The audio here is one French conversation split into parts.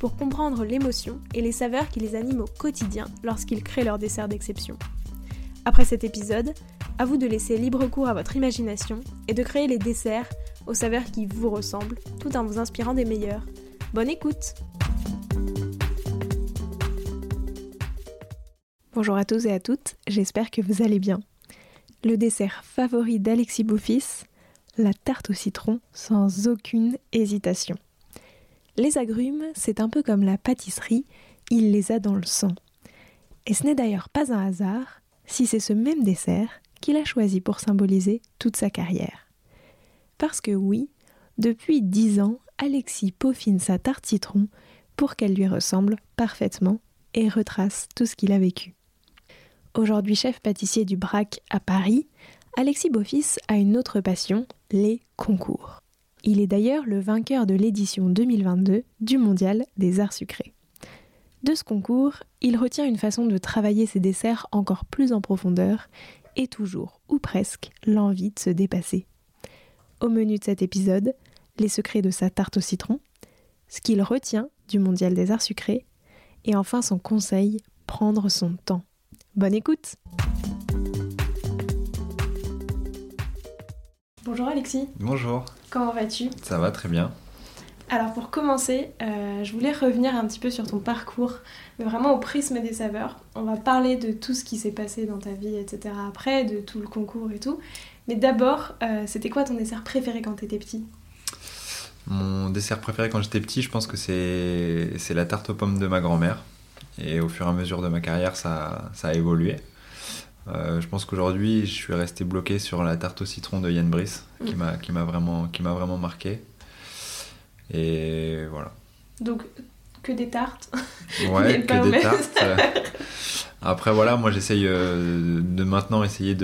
pour comprendre l'émotion et les saveurs qui les animent au quotidien lorsqu'ils créent leur dessert d'exception. Après cet épisode, à vous de laisser libre cours à votre imagination et de créer les desserts aux saveurs qui vous ressemblent tout en vous inspirant des meilleurs. Bonne écoute Bonjour à tous et à toutes, j'espère que vous allez bien. Le dessert favori d'Alexis Bouffis, la tarte au citron sans aucune hésitation. Les agrumes, c'est un peu comme la pâtisserie, il les a dans le sang. Et ce n'est d'ailleurs pas un hasard si c'est ce même dessert qu'il a choisi pour symboliser toute sa carrière. Parce que oui, depuis dix ans, Alexis peaufine sa tarte citron pour qu'elle lui ressemble parfaitement et retrace tout ce qu'il a vécu. Aujourd'hui chef pâtissier du Brac à Paris, Alexis Beaufils a une autre passion, les concours. Il est d'ailleurs le vainqueur de l'édition 2022 du Mondial des Arts Sucrés. De ce concours, il retient une façon de travailler ses desserts encore plus en profondeur et toujours, ou presque, l'envie de se dépasser. Au menu de cet épisode, les secrets de sa tarte au citron, ce qu'il retient du Mondial des Arts Sucrés, et enfin son conseil, prendre son temps. Bonne écoute Bonjour Alexis. Bonjour. Comment vas-tu? Ça va très bien. Alors pour commencer, euh, je voulais revenir un petit peu sur ton parcours, mais vraiment au prisme des saveurs. On va parler de tout ce qui s'est passé dans ta vie, etc. après, de tout le concours et tout. Mais d'abord, euh, c'était quoi ton dessert préféré quand tu étais petit? Mon dessert préféré quand j'étais petit, je pense que c'est la tarte aux pommes de ma grand-mère. Et au fur et à mesure de ma carrière, ça, ça a évolué. Euh, je pense qu'aujourd'hui, je suis resté bloqué sur la tarte au citron de Yann Brice, qui mm. m'a qui m'a vraiment qui vraiment marqué. Et voilà. Donc que des tartes. Ouais, que des tartes. Après voilà, moi j'essaye euh, de maintenant essayer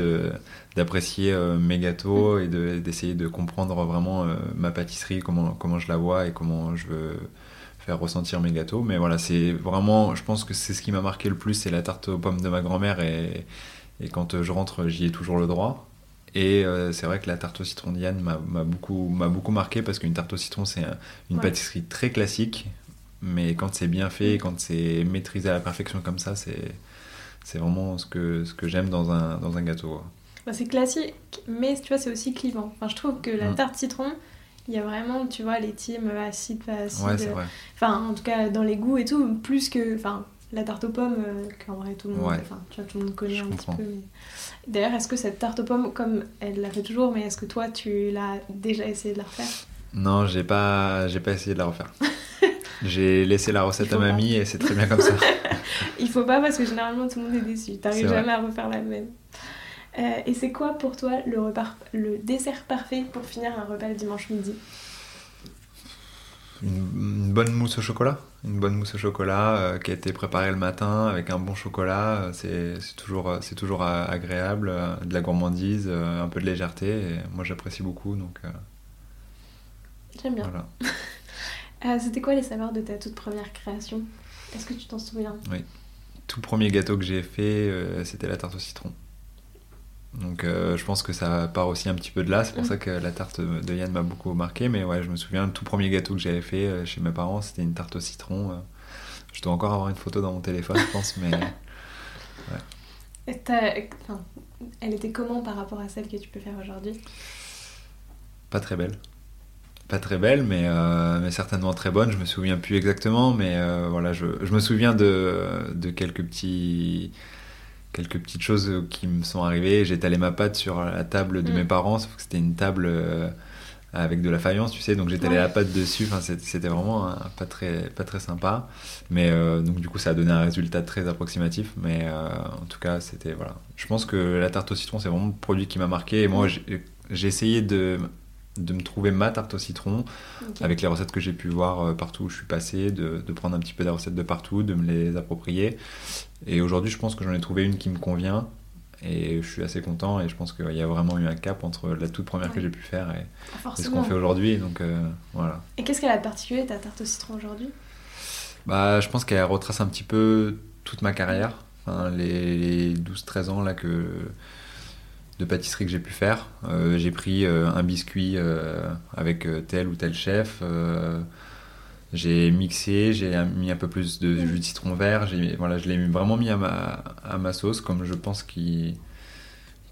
d'apprécier euh, mes gâteaux et d'essayer de, comprendre vraiment ma pâtisserie, comment comment je la vois et comment je veux faire ressentir mes gâteaux. Mais voilà, c'est vraiment, je pense que c'est ce qui m'a marqué le plus, c'est la tarte aux pommes de ma grand-mère et et quand euh, je rentre, j'y ai toujours le droit. Et euh, c'est vrai que la tarte au citron d'Yann m'a beaucoup, beaucoup marqué parce qu'une tarte au citron, c'est une pâtisserie très classique. Mais quand c'est bien fait, quand c'est maîtrisé à la perfection comme ça, c'est vraiment ce que, ce que j'aime dans un, dans un gâteau. Bah, c'est classique, mais tu vois, c'est aussi clivant. Enfin, je trouve que la mm. tarte citron, il y a vraiment, tu vois, les teams acide, pas acide. Ouais, c'est vrai. Enfin, en tout cas, dans les goûts et tout, plus que. Enfin, la tarte aux pommes, euh, qu'en vrai tout le monde, tu vois, tout le monde connaît un petit peu. D'ailleurs, est-ce que cette tarte aux pommes, comme elle la fait toujours, mais est-ce que toi tu l'as déjà essayé de la refaire? Non, j'ai pas, j'ai pas essayé de la refaire. j'ai laissé la recette à mamie et c'est très bien comme ça. Il faut pas parce que généralement tout le monde est déçu. T'arrives jamais à refaire la même. Euh, et c'est quoi pour toi le, repas, le dessert parfait pour finir un repas le dimanche midi? Une, bonne mousse au chocolat. Une bonne mousse au chocolat euh, qui a été préparée le matin avec un bon chocolat. Euh, c'est toujours, euh, c'est toujours agréable. de la gourmandise, un peu de légèreté. Et moi, j'apprécie beaucoup. Donc, J'aime bien. Voilà. C'était quoi les saveurs de ta toute première création? Est-ce que tu t'en souviens? Oui. Tout premier gâteau que j'ai fait, c'était la tarte au citron. Donc euh, je pense que ça part aussi un petit peu de là. C'est pour mm. ça que la tarte de Yann m'a beaucoup marqué. Mais ouais, je me souviens, le tout premier gâteau que j'avais fait euh, chez mes parents, c'était une tarte au citron. Euh. Je dois encore avoir une photo dans mon téléphone, je pense, mais. elle était comment par rapport à celle que tu peux faire aujourd'hui? Pas très belle. Pas très belle, mais, mais certainement très bonne. Je me souviens plus exactement, mais voilà, je, je, me souviens de, de quelques petits quelques petites choses qui me sont arrivées. J'ai étalé ma pâte sur la table de mm. mes parents, sauf que c'était une table euh, avec de la faïence, tu sais, donc j'ai étalé la pâte dessus. Enfin, c'était vraiment pas, très, pas très sympa. Mais euh, donc, du coup, ça a donné un résultat très approximatif. Mais euh, en tout cas, c'était. Voilà. Je pense que la tarte au citron, c'est vraiment le produit qui m'a marqué. Et moi, mm. j'ai essayé de de me trouver ma tarte au citron avec les recettes que j'ai pu voir partout où je suis passé, de, de, prendre un petit peu des recettes de partout, de me les approprier. Et aujourd'hui, je pense que j'en ai trouvé une qui me convient et je suis assez content et je pense qu'il y a vraiment eu un cap entre la toute première que j'ai pu faire et, ce qu'on fait aujourd'hui. Donc voilà. Et qu'est-ce qu'elle a de particulier ta tarte au citron aujourd'hui? Bah, Je pense qu'elle retrace un petit peu toute ma carrière, enfin, les, 12-13 ans là, que, de pâtisserie que j'ai pu faire. Euh, j'ai pris euh, un biscuit euh, avec tel ou tel chef. j'ai mixé, j'ai mis un peu plus de jus de citron vert. Voilà, je l'ai vraiment mis à ma, à ma sauce comme je pense qu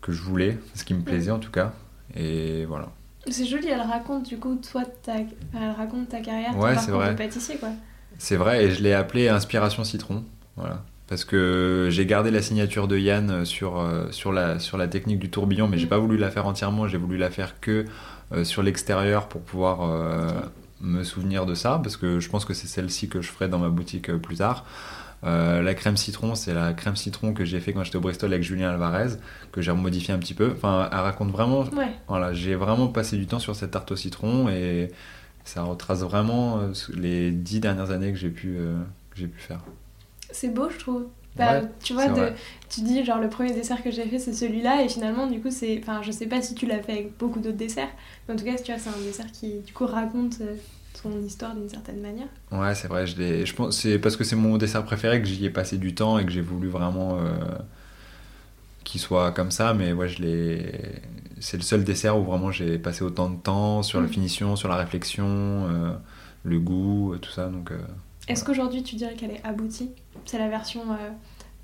que je voulais, ce qui me plaisait en tout cas. Et voilà. C'est joli, elle raconte du coup, toi, ta, elle raconte ta carrière, ouais, ton parcours de pâtissier quoi. C'est vrai, et je l'ai appelé Inspiration Citron. Voilà. Parce que j'ai gardé la signature de Yann sur, euh, sur, la, sur la technique du tourbillon, mais j'ai pas voulu la faire entièrement, j'ai voulu la faire que euh, sur l'extérieur pour pouvoir euh, me souvenir de ça, parce que je pense que c'est celle-ci que je ferai dans ma boutique plus tard. la crème citron, c'est la crème citron que j'ai fait quand j'étais au Bristol avec Julien Alvarez, que j'ai modifié un petit peu. Enfin, elle raconte vraiment. Voilà, j'ai vraiment passé du temps sur cette tarte au citron et ça retrace vraiment les dix dernières années que j'ai pu, euh, j'ai pu faire. C'est beau, je trouve. Bah, tu vois, de, tu dis genre le premier dessert que j'ai fait c'est celui-là et finalement du coup c'est, enfin je sais pas si tu l'as fait avec beaucoup d'autres desserts, mais en tout cas tu vois c'est un dessert qui du coup raconte euh, ton histoire d'une certaine manière. Ouais c'est vrai, je, je pense c'est parce que c'est mon dessert préféré que j'y ai passé du temps et que j'ai voulu vraiment qu'il soit comme ça, mais ouais je l'ai c'est le seul dessert où vraiment j'ai passé autant de temps sur la mm. finition, sur la réflexion, euh, le goût, euh, tout ça. Donc, euh, Est-ce qu'aujourd'hui tu dirais qu'elle est aboutie? C'est la version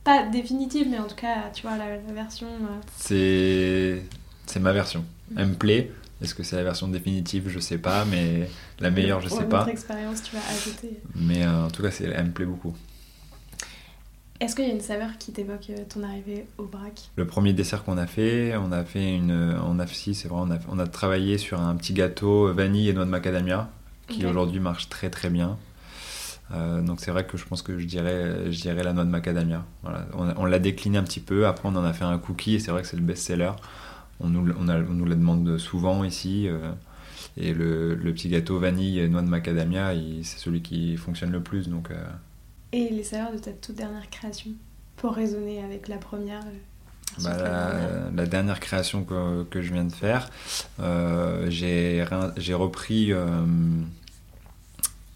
pas définitive, mais en tout cas, tu vois, la, version. C'est c'est ma version. Elle me plaît. Est-ce que c'est la version définitive? Je sais pas, mais la meilleure, je sais pas. expérience, tu vas ajouter. Mais en tout cas, elle me plaît beaucoup. Est-ce qu'il y a une saveur qui t'évoque euh, ton arrivée au brac Le premier dessert qu'on a fait, on a fait une, on a, si c'est vrai, on a, on a, travaillé sur un petit gâteau vanille et noix de macadamia qui aujourd'hui marche très très bien. Euh, donc c'est vrai que je pense que je dirais, je dirais la noix de macadamia. Voilà. On, l'a décliné un petit peu, après on en a fait un cookie et c'est vrai que c'est le best-seller. On nous, on, on nous la demande souvent ici. Euh, et le, le, petit gâteau vanille et noix de macadamia, c'est celui qui fonctionne le plus. Donc, et les saveurs de ta toute dernière création pour raisonner avec la première euh, bah, la, dernière création que, que, je viens de faire, euh, j'ai repris euh,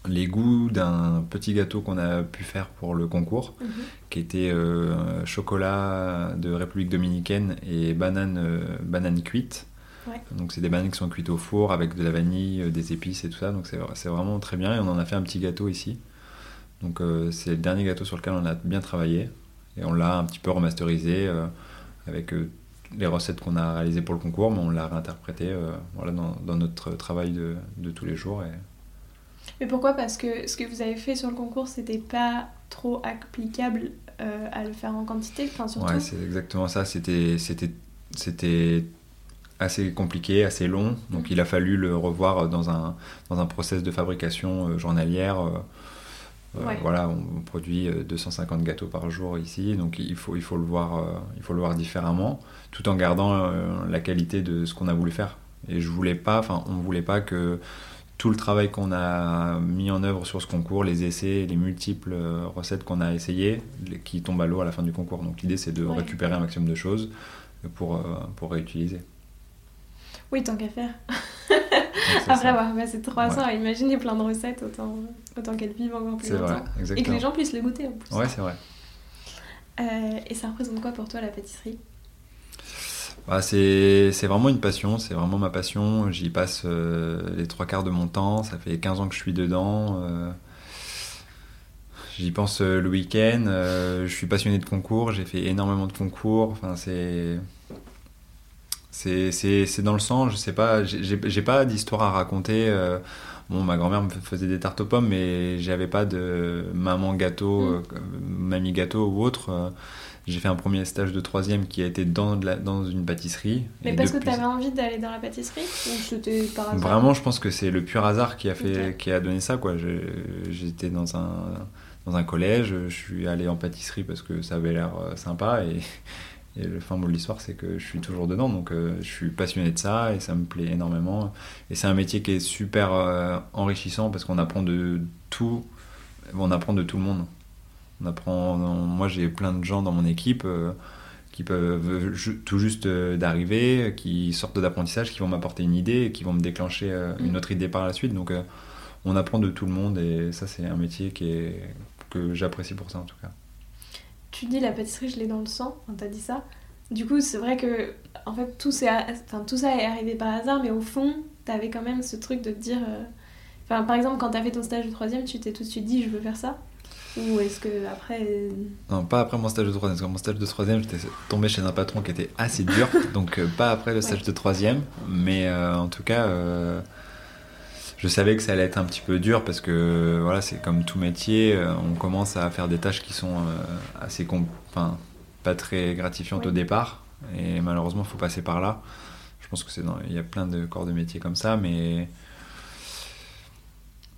les goûts d'un petit gâteau qu'on a pu faire pour le concours, mhm. qui était chocolat de République dominicaine et banane, banane cuite. Donc c'est des bananes qui sont cuites au four avec de la vanille, des épices et tout ça. Donc c'est vraiment très bien et on en a fait un petit gâteau ici. Donc euh, c'est le dernier gâteau sur lequel on a bien travaillé et on l'a un petit peu remasterisé euh, avec euh, les recettes qu'on a réalisées pour le concours, mais on l'a réinterprété voilà, dans, dans, notre travail de, de, tous les jours. Et... Mais pourquoi? Parce que ce que vous avez fait sur le concours, c'était pas trop applicable à le faire en quantité enfin, surtout... Ouais, c'est exactement ça. C'était, c'était, c'était assez compliqué, assez long. Donc il a fallu le revoir dans un, dans un process de fabrication journalière. Euh, voilà, on produit 250 euh, gâteaux par jour ici, donc il faut, il faut, le, voir, euh, il faut le voir différemment, tout en gardant la qualité de ce qu'on a voulu faire. Et je voulais pas, enfin, on voulait pas que tout le travail qu'on a mis en œuvre sur ce concours, les essais, les multiples recettes qu'on a essayées, qui tombent à l'eau à la fin du concours. Donc l'idée, c'est de récupérer un maximum de choses pour, pour réutiliser. Oui, tant qu'à faire. Après avoir passé 300 à imaginer plein de recettes, autant, autant qu'elles vivent encore plus longtemps. et que les gens puissent les goûter en plus. Ouais, c'est vrai. Euh, et ça représente quoi pour toi la pâtisserie? Bah, c'est vraiment une passion, c'est vraiment ma passion. J'y passe euh, les trois quarts de mon temps, ça fait 15 ans que je suis dedans. Euh, j'y pense le week-end, je suis passionné de concours, j'ai fait énormément de concours. Enfin, c'est c'est dans le sang, je sais pas, j'ai pas d'histoire à raconter. Euh, bon, ma grand-mère me faisait des tartes aux pommes, mais j'avais pas de maman gâteau, mm. euh, mamie gâteau ou autre. Euh, j'ai fait un premier stage de troisième qui a été dans, de la, dans une pâtisserie. Mais parce que tu avais envie d'aller dans la pâtisserie ou c'était par hasard Vraiment, je pense que c'est le pur hasard qui a, fait, qui a donné ça. J'étais dans un, dans un collège, je suis allé en pâtisserie parce que ça avait l'air sympa et Et le fin mot de l'histoire, c'est que je suis toujours dedans, donc je suis passionné de ça et ça me plaît énormément. Et c'est un métier qui est super enrichissant parce qu'on apprend de tout, on apprend de tout le monde. On apprend, moi j'ai plein de gens dans mon équipe qui peuvent tout juste euh, d'arriver, qui sortent d'apprentissage, qui vont m'apporter une idée, qui vont me déclencher euh, une mm. autre idée par la suite. Donc euh, on apprend de tout le monde et ça c'est un métier qui est, que j'apprécie pour ça en tout cas. Tu dis la pâtisserie, je l'ai dans le sang, on t'a dit ça. Du coup, c'est vrai que en fait tout, enfin, tout ça est arrivé par hasard, mais au fond, t'avais quand même ce truc de te dire. Enfin, par exemple, quand t'as fait ton stage de troisième, tu t'es tout de suite dit je veux faire ça ou est-ce que après. Euh, non, pas après mon stage de troisième. Parce que mon stage de troisième, j'étais tombé chez un patron qui était assez dur. donc, euh, pas après le stage de troisième. Mais euh, en tout cas, je savais que ça allait être un petit peu dur parce que voilà, c'est comme tout métier. on commence à faire des tâches qui sont assez. Enfin, pas très gratifiantes au départ. Et malheureusement, il faut passer par là. Je pense que c'est il y a plein de corps de métier comme ça. Mais.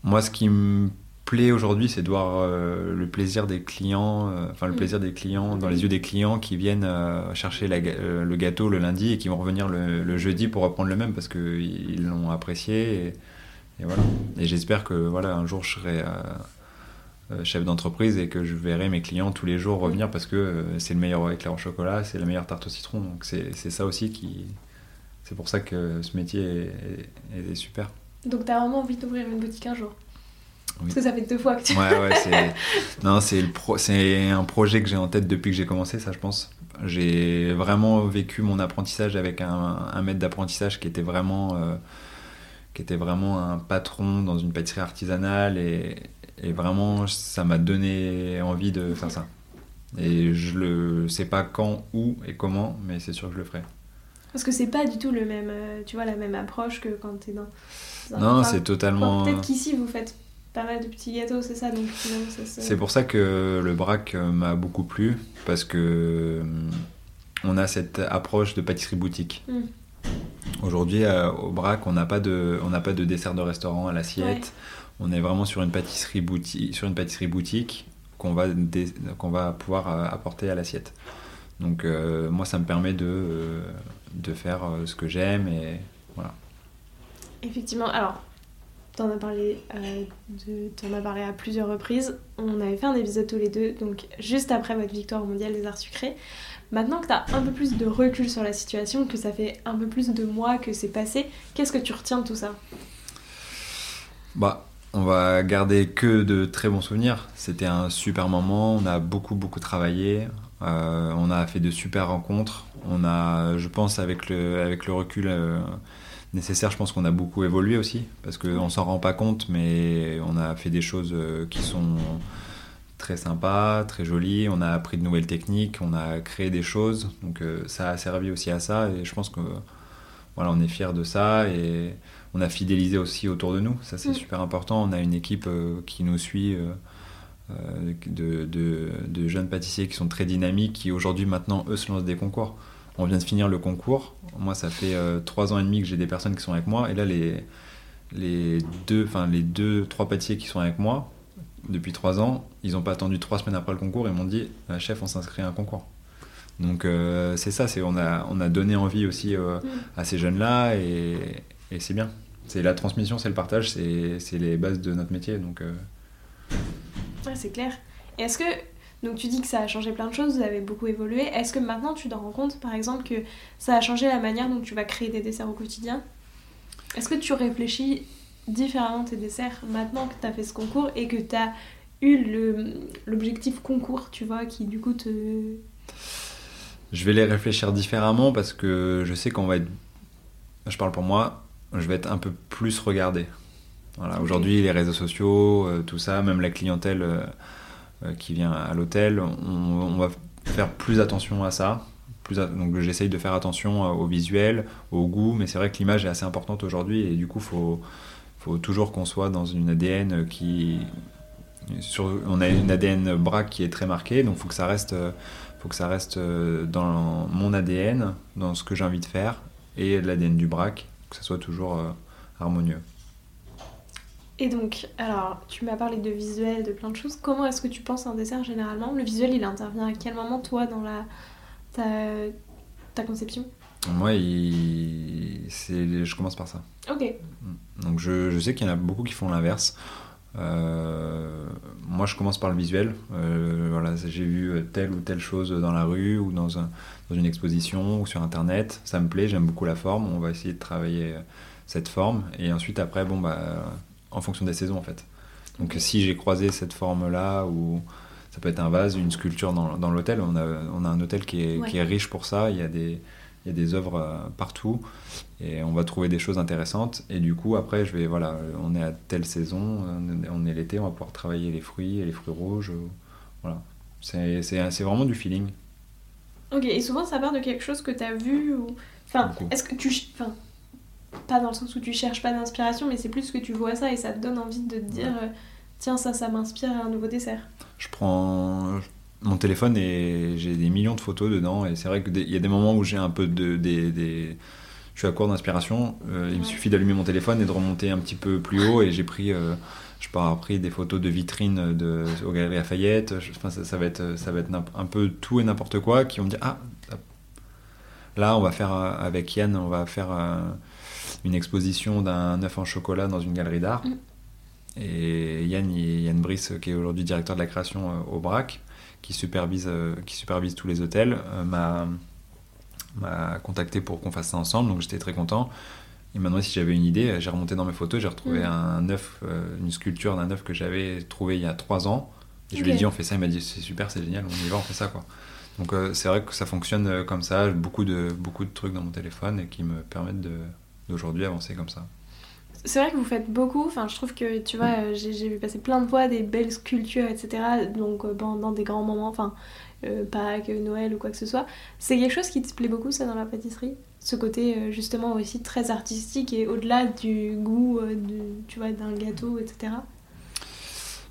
Moi, ce qui me plaît aujourd'hui, c'est de voir euh, le plaisir des clients, euh, enfin le mm. plaisir des clients dans les yeux des clients qui viennent euh, chercher le gâteau le lundi et qui vont revenir le, jeudi pour reprendre le même parce qu'ils l'ont apprécié. Et, voilà. Et j'espère que voilà un jour je serai chef d'entreprise et que je verrai mes clients tous les jours revenir parce que c'est le meilleur éclair au chocolat, c'est la meilleure tarte au citron. Donc c'est ça aussi qui, c'est pour ça que ce métier est, est super. Donc tu as vraiment envie d'ouvrir une boutique un jour? Parce que ça fait deux fois que tu. Ouais, ouais, c'est. non, c'est pro... un projet que j'ai en tête depuis que j'ai commencé, ça, je pense. J'ai vraiment vécu mon apprentissage avec un, un maître d'apprentissage qui était vraiment. Euh, qui était vraiment un patron dans une pâtisserie artisanale et, et vraiment ça m'a donné envie de faire ça. Et je le sais pas quand, où et comment, mais c'est sûr que je le ferai. Parce que c'est pas du tout le même, euh, tu vois, la même approche que quand t'es dans. dans non, c'est totalement. Peut-être qu'ici vous faites pas mal de petits gâteaux, c'est ça, donc C'est pour ça que le braque euh, m'a beaucoup plu, parce que euh, on a cette approche de pâtisserie boutique. Hmm. Aujourd'hui, euh, au braque, on n'a pas de, on n'a pas de dessert de restaurant à l'assiette. On est vraiment sur une pâtisserie boutique, sur une pâtisserie boutique qu'on va, qu'on va pouvoir apporter à l'assiette. Donc moi, ça me permet de, de faire ce que j'aime et voilà. Effectivement. Alors, T'en as parlé, euh, as parlé à plusieurs reprises. On avait fait un épisode tous les deux, donc juste après votre victoire au mondial des arts sucrés. Maintenant que tu as un peu plus de recul sur la situation, que ça fait un peu plus de mois que c'est passé, qu'est-ce que tu retiens de tout ça? Bah, on va garder que de très bons souvenirs. C'était un super moment, on a beaucoup beaucoup travaillé, euh, on a fait de super rencontres. On a, je pense, avec le, avec le recul. Euh, nécessaire. Je pense qu'on a beaucoup évolué aussi, parce qu'on s'en rend pas compte, mais on a fait des choses euh, qui sont très sympas, très jolies. On a appris de nouvelles techniques, on a créé des choses, donc euh, ça a servi aussi à ça. Et je pense que voilà, on est fiers de ça et on a fidélisé aussi autour de nous. Ça c'est mm. super important. On a une équipe euh, qui nous suit. De, de, de, jeunes pâtissiers qui sont très dynamiques, qui aujourd'hui maintenant eux se lancent des concours. On vient de finir le concours. Moi, ça fait euh, trois ans et demi que j'ai des personnes qui sont avec moi. Et là, les, les deux, enfin les deux, trois pâtissiers qui sont avec moi depuis trois ans, ils n'ont pas attendu trois semaines après le concours. Ils m'ont dit, euh, chef, on s'inscrit à un concours. Donc euh, c'est ça, c'est on a on a donné envie aussi mm. à ces jeunes-là et, et c'est bien. C'est la transmission, c'est le partage, c'est les bases de notre métier. Donc ouais, c'est clair. Est-ce que donc tu dis que ça a changé plein de choses, vous avez beaucoup évolué. Est-ce que maintenant tu te rends compte par exemple que ça a changé la manière dont tu vas créer des desserts au quotidien? Est-ce que tu réfléchis différemment tes desserts maintenant que tu as fait ce concours et que tu as eu l'objectif concours, tu vois, qui du coup te... Je vais les réfléchir différemment parce que je sais qu'on va être... Je parle pour moi, je vais être un peu plus regardé. Voilà, Aujourd'hui, les réseaux sociaux, euh, tout ça, même la clientèle... Euh, qui vient à l'hôtel, on, va faire plus attention à ça. Plus donc j'essaye de faire attention au visuel, au goût, mais c'est vrai que l'image est assez importante aujourd'hui et du coup, faut, faut toujours qu'on soit dans une ADN qui. On a une ADN BRAC qui est très marquée, donc faut que ça reste, faut que ça reste euh, dans mon ADN, dans ce que j'ai envie de faire, et l'ADN du BRAC, que ça soit toujours euh, harmonieux. Et donc, alors, tu m'as parlé de visuel, de plein de choses. Comment est-ce que tu penses un dessert généralement? Le visuel, il intervient à quel moment, toi, dans la, ta, ta conception? Moi, il... je commence par ça. Ok. Donc je, je sais qu'il y en a beaucoup qui font l'inverse. Euh, moi, je commence par le visuel. Euh, voilà, j'ai vu telle ou telle chose dans la rue ou dans, un, dans, une exposition ou sur Internet. Ça me plaît, j'aime beaucoup la forme. On va essayer de travailler cette forme. Et ensuite, après, bon, bah, en fonction des saisons, en fait. Donc, si j'ai croisé cette forme-là, ou ça peut être un vase, une sculpture dans, dans l'hôtel, on a, on a un hôtel qui est, qui est riche pour ça. Il y a des il y a des œuvres euh, partout et on va trouver des choses intéressantes. Et du coup, après, je vais, voilà, on est à telle saison, on est l'été, on va pouvoir travailler les fruits et les fruits rouges. Voilà. C'est vraiment du feeling. Ok, et souvent ça part de quelque chose que tu as vu ou. Enfin, est-ce que tu. Enfin, pas dans le sens où tu cherches pas d'inspiration, mais c'est plus que tu vois ça et ça te donne envie de te dire euh, tiens, ça, ça m'inspire un nouveau dessert. Je prends, mon téléphone et j'ai des millions de photos dedans et c'est vrai qu'il y a des moments où j'ai un peu de des, je suis à court d'inspiration euh, il me suffit d'allumer mon téléphone et de remonter un petit peu plus haut et j'ai pris euh, je pars pris des photos de vitrines de aux galeries Lafayette enfin, ça, va être ça va être un peu tout et n'importe quoi qui vont me dire ah là on va faire euh, avec Yann on va faire une exposition d'un œuf en chocolat dans une galerie d'art mm. et Yann Yann Brice qui est aujourd'hui directeur de la création au BRAC qui supervise, euh, qui supervise tous les hôtels, euh, m'a m'a contacté pour qu'on fasse ça ensemble, donc j'étais très content. Il m'a demandé si j'avais une idée. J'ai remonté dans mes photos, j'ai retrouvé mm. un œuf, euh, une sculpture d'un œuf que j'avais trouvé il y a trois ans. Et je lui ai dit on fait ça, il m'a dit c'est super, c'est génial, on y va, on fait ça quoi. Donc c'est vrai que ça fonctionne comme ça, beaucoup de, beaucoup de trucs dans mon téléphone et qui me permettent d'aujourd'hui avancer comme ça. C'est vrai que vous faites beaucoup. Enfin, je trouve que, tu vois, euh, j'ai vu passer plein de fois des belles sculptures, etc. Donc, euh, pendant des grands moments, enfin, euh, Pâques, Noël ou quoi que ce soit. C'est quelque chose qui te plaît beaucoup, ça, dans la pâtisserie? Ce côté, justement, aussi très artistique et au-delà du goût, tu vois, d'un gâteau, etc.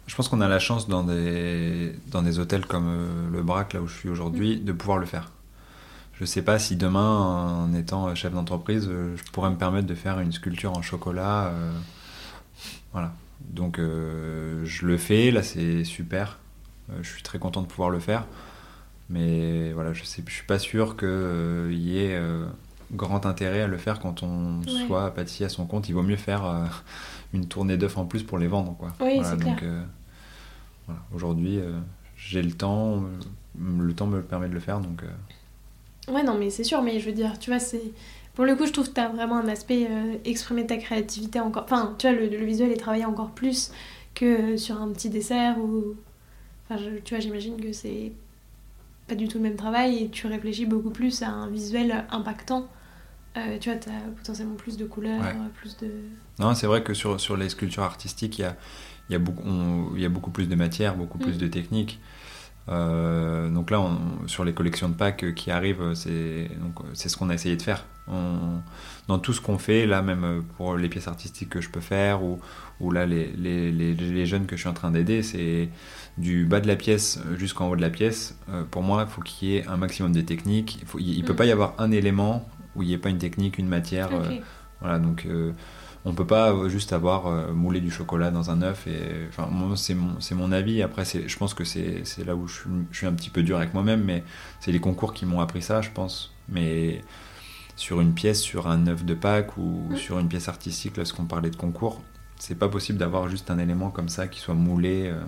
Je pense qu'on a la chance dans des, dans des hôtels comme le Brac, là où je suis aujourd'hui, de pouvoir le faire je ne sais pas si demain, en étant chef d'entreprise, euh, je pourrais me permettre de faire une sculpture en chocolat. Euh, voilà. Donc euh, je le fais, là c'est super. je suis très content de pouvoir le faire. Mais voilà, je ne je suis pas sûr qu'il y ait grand intérêt à le faire quand on soit pâtissier à son compte. Il vaut mieux faire une tournée d'œufs en plus pour les vendre. Quoi. Oui, c'est donc, voilà. Aujourd'hui, j'ai le temps, le temps me permet de le faire. Donc, Ouais, non, mais c'est sûr, mais je veux dire, tu vois, c'est. Pour le coup, je trouve que tu as vraiment un aspect euh, exprimer ta créativité encore. Enfin, tu vois, le, visuel est travaillé encore plus que sur un petit dessert ou. Enfin, tu vois, j'imagine que c'est pas du tout le même travail et tu réfléchis beaucoup plus à un visuel impactant. Euh, tu vois, tu as potentiellement plus de couleurs, plus de. Non, c'est vrai que sur, sur les sculptures artistiques, il y a, y, a beaucoup, il y a beaucoup plus de matière, beaucoup plus mm. de techniques. Euh, donc là, sur les collections de packs qui arrivent, c'est ce qu'on a essayé de faire. dans tout ce qu'on fait, là même pour les pièces artistiques que je peux faire, ou, ou là les, les, les, jeunes que je suis en train d'aider, c'est du bas de la pièce jusqu'en haut de la pièce. Euh, pour moi, il faut qu'il y ait un maximum de techniques. Il ne peut mm. pas y avoir un élément où il n'y ait pas une technique, une matière. Euh, voilà, donc on peut pas euh, juste avoir euh, moulé du chocolat dans un œuf. Et, enfin, c'est mon, mon, avis. Après, je pense que c'est là où je suis, un petit peu dur avec moi-même, mais c'est les concours qui m'ont appris ça, je pense. Mais sur une pièce, sur un œuf de Pâques ou sur une pièce artistique, lorsqu'on parlait de concours, c'est pas possible d'avoir juste un élément comme ça qui soit moulé. Euh.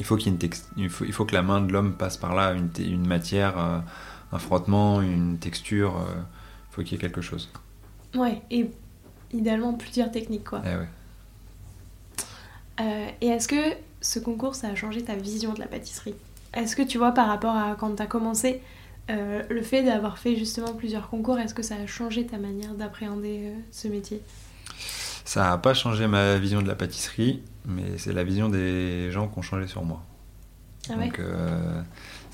Il faut, qu'il il faut, il faut que la main de l'homme passe par là, une, une matière, un frottement, une texture. Il faut qu'il y ait quelque chose. Ouais, et idéalement plusieurs techniques quoi. Eh euh, et est-ce que ce concours ça a changé ta vision de la pâtisserie? Est-ce que tu vois par rapport à quand tu as commencé, euh, le fait d'avoir fait justement plusieurs concours, est-ce que ça a changé ta manière d'appréhender euh, ce métier? Ça n'a pas changé ma vision de la pâtisserie, mais c'est la vision des gens qui ont changé sur moi. Ah Donc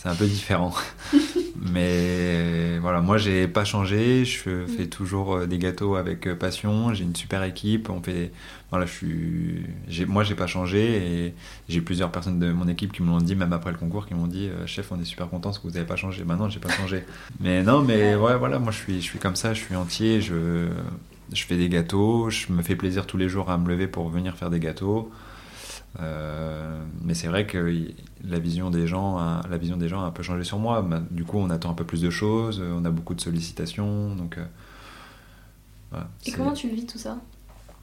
c'est un peu différent. Mais voilà, moi j'ai pas changé, je fais toujours euh, des gâteaux avec euh, passion, j'ai une super équipe, on fait voilà, je suis moi j'ai pas changé et j'ai plusieurs personnes de mon équipe qui me l'ont dit même après le concours qui m'ont dit euh, chef, on est super content parce que vous avez pas changé. Maintenant, j'ai pas changé. mais non, mais ouais voilà, moi je suis je suis comme ça, je suis entier, je je fais des gâteaux, je me fais plaisir tous les jours à me lever pour venir faire des gâteaux. Mais c'est vrai que la vision des gens, a, la vision des gens a un peu changé sur moi. Bah, du coup, on attend un peu plus de choses, on a beaucoup de sollicitations, donc. Et comment tu le vis tout ça?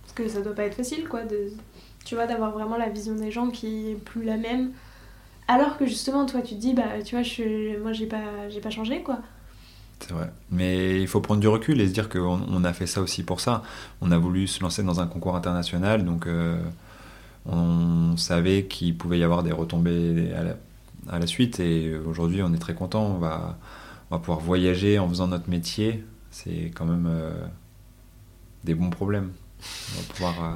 Parce que ça doit pas être facile, quoi, de, tu vois, d'avoir vraiment la vision des gens qui est plus la même. Alors que justement, toi, tu te dis, bah, tu vois, je, moi, j'ai pas, j'ai pas changé, quoi. C'est vrai. Mais il faut prendre du recul et se dire qu'on on a fait ça aussi pour ça. On a voulu se lancer dans un concours international, donc euh, on savait qu'il pouvait y avoir des retombées à la, à la suite. Et aujourd'hui, on est très content. On va, on va pouvoir voyager en faisant notre métier. C'est quand même euh, des bons problèmes. On va pouvoir euh,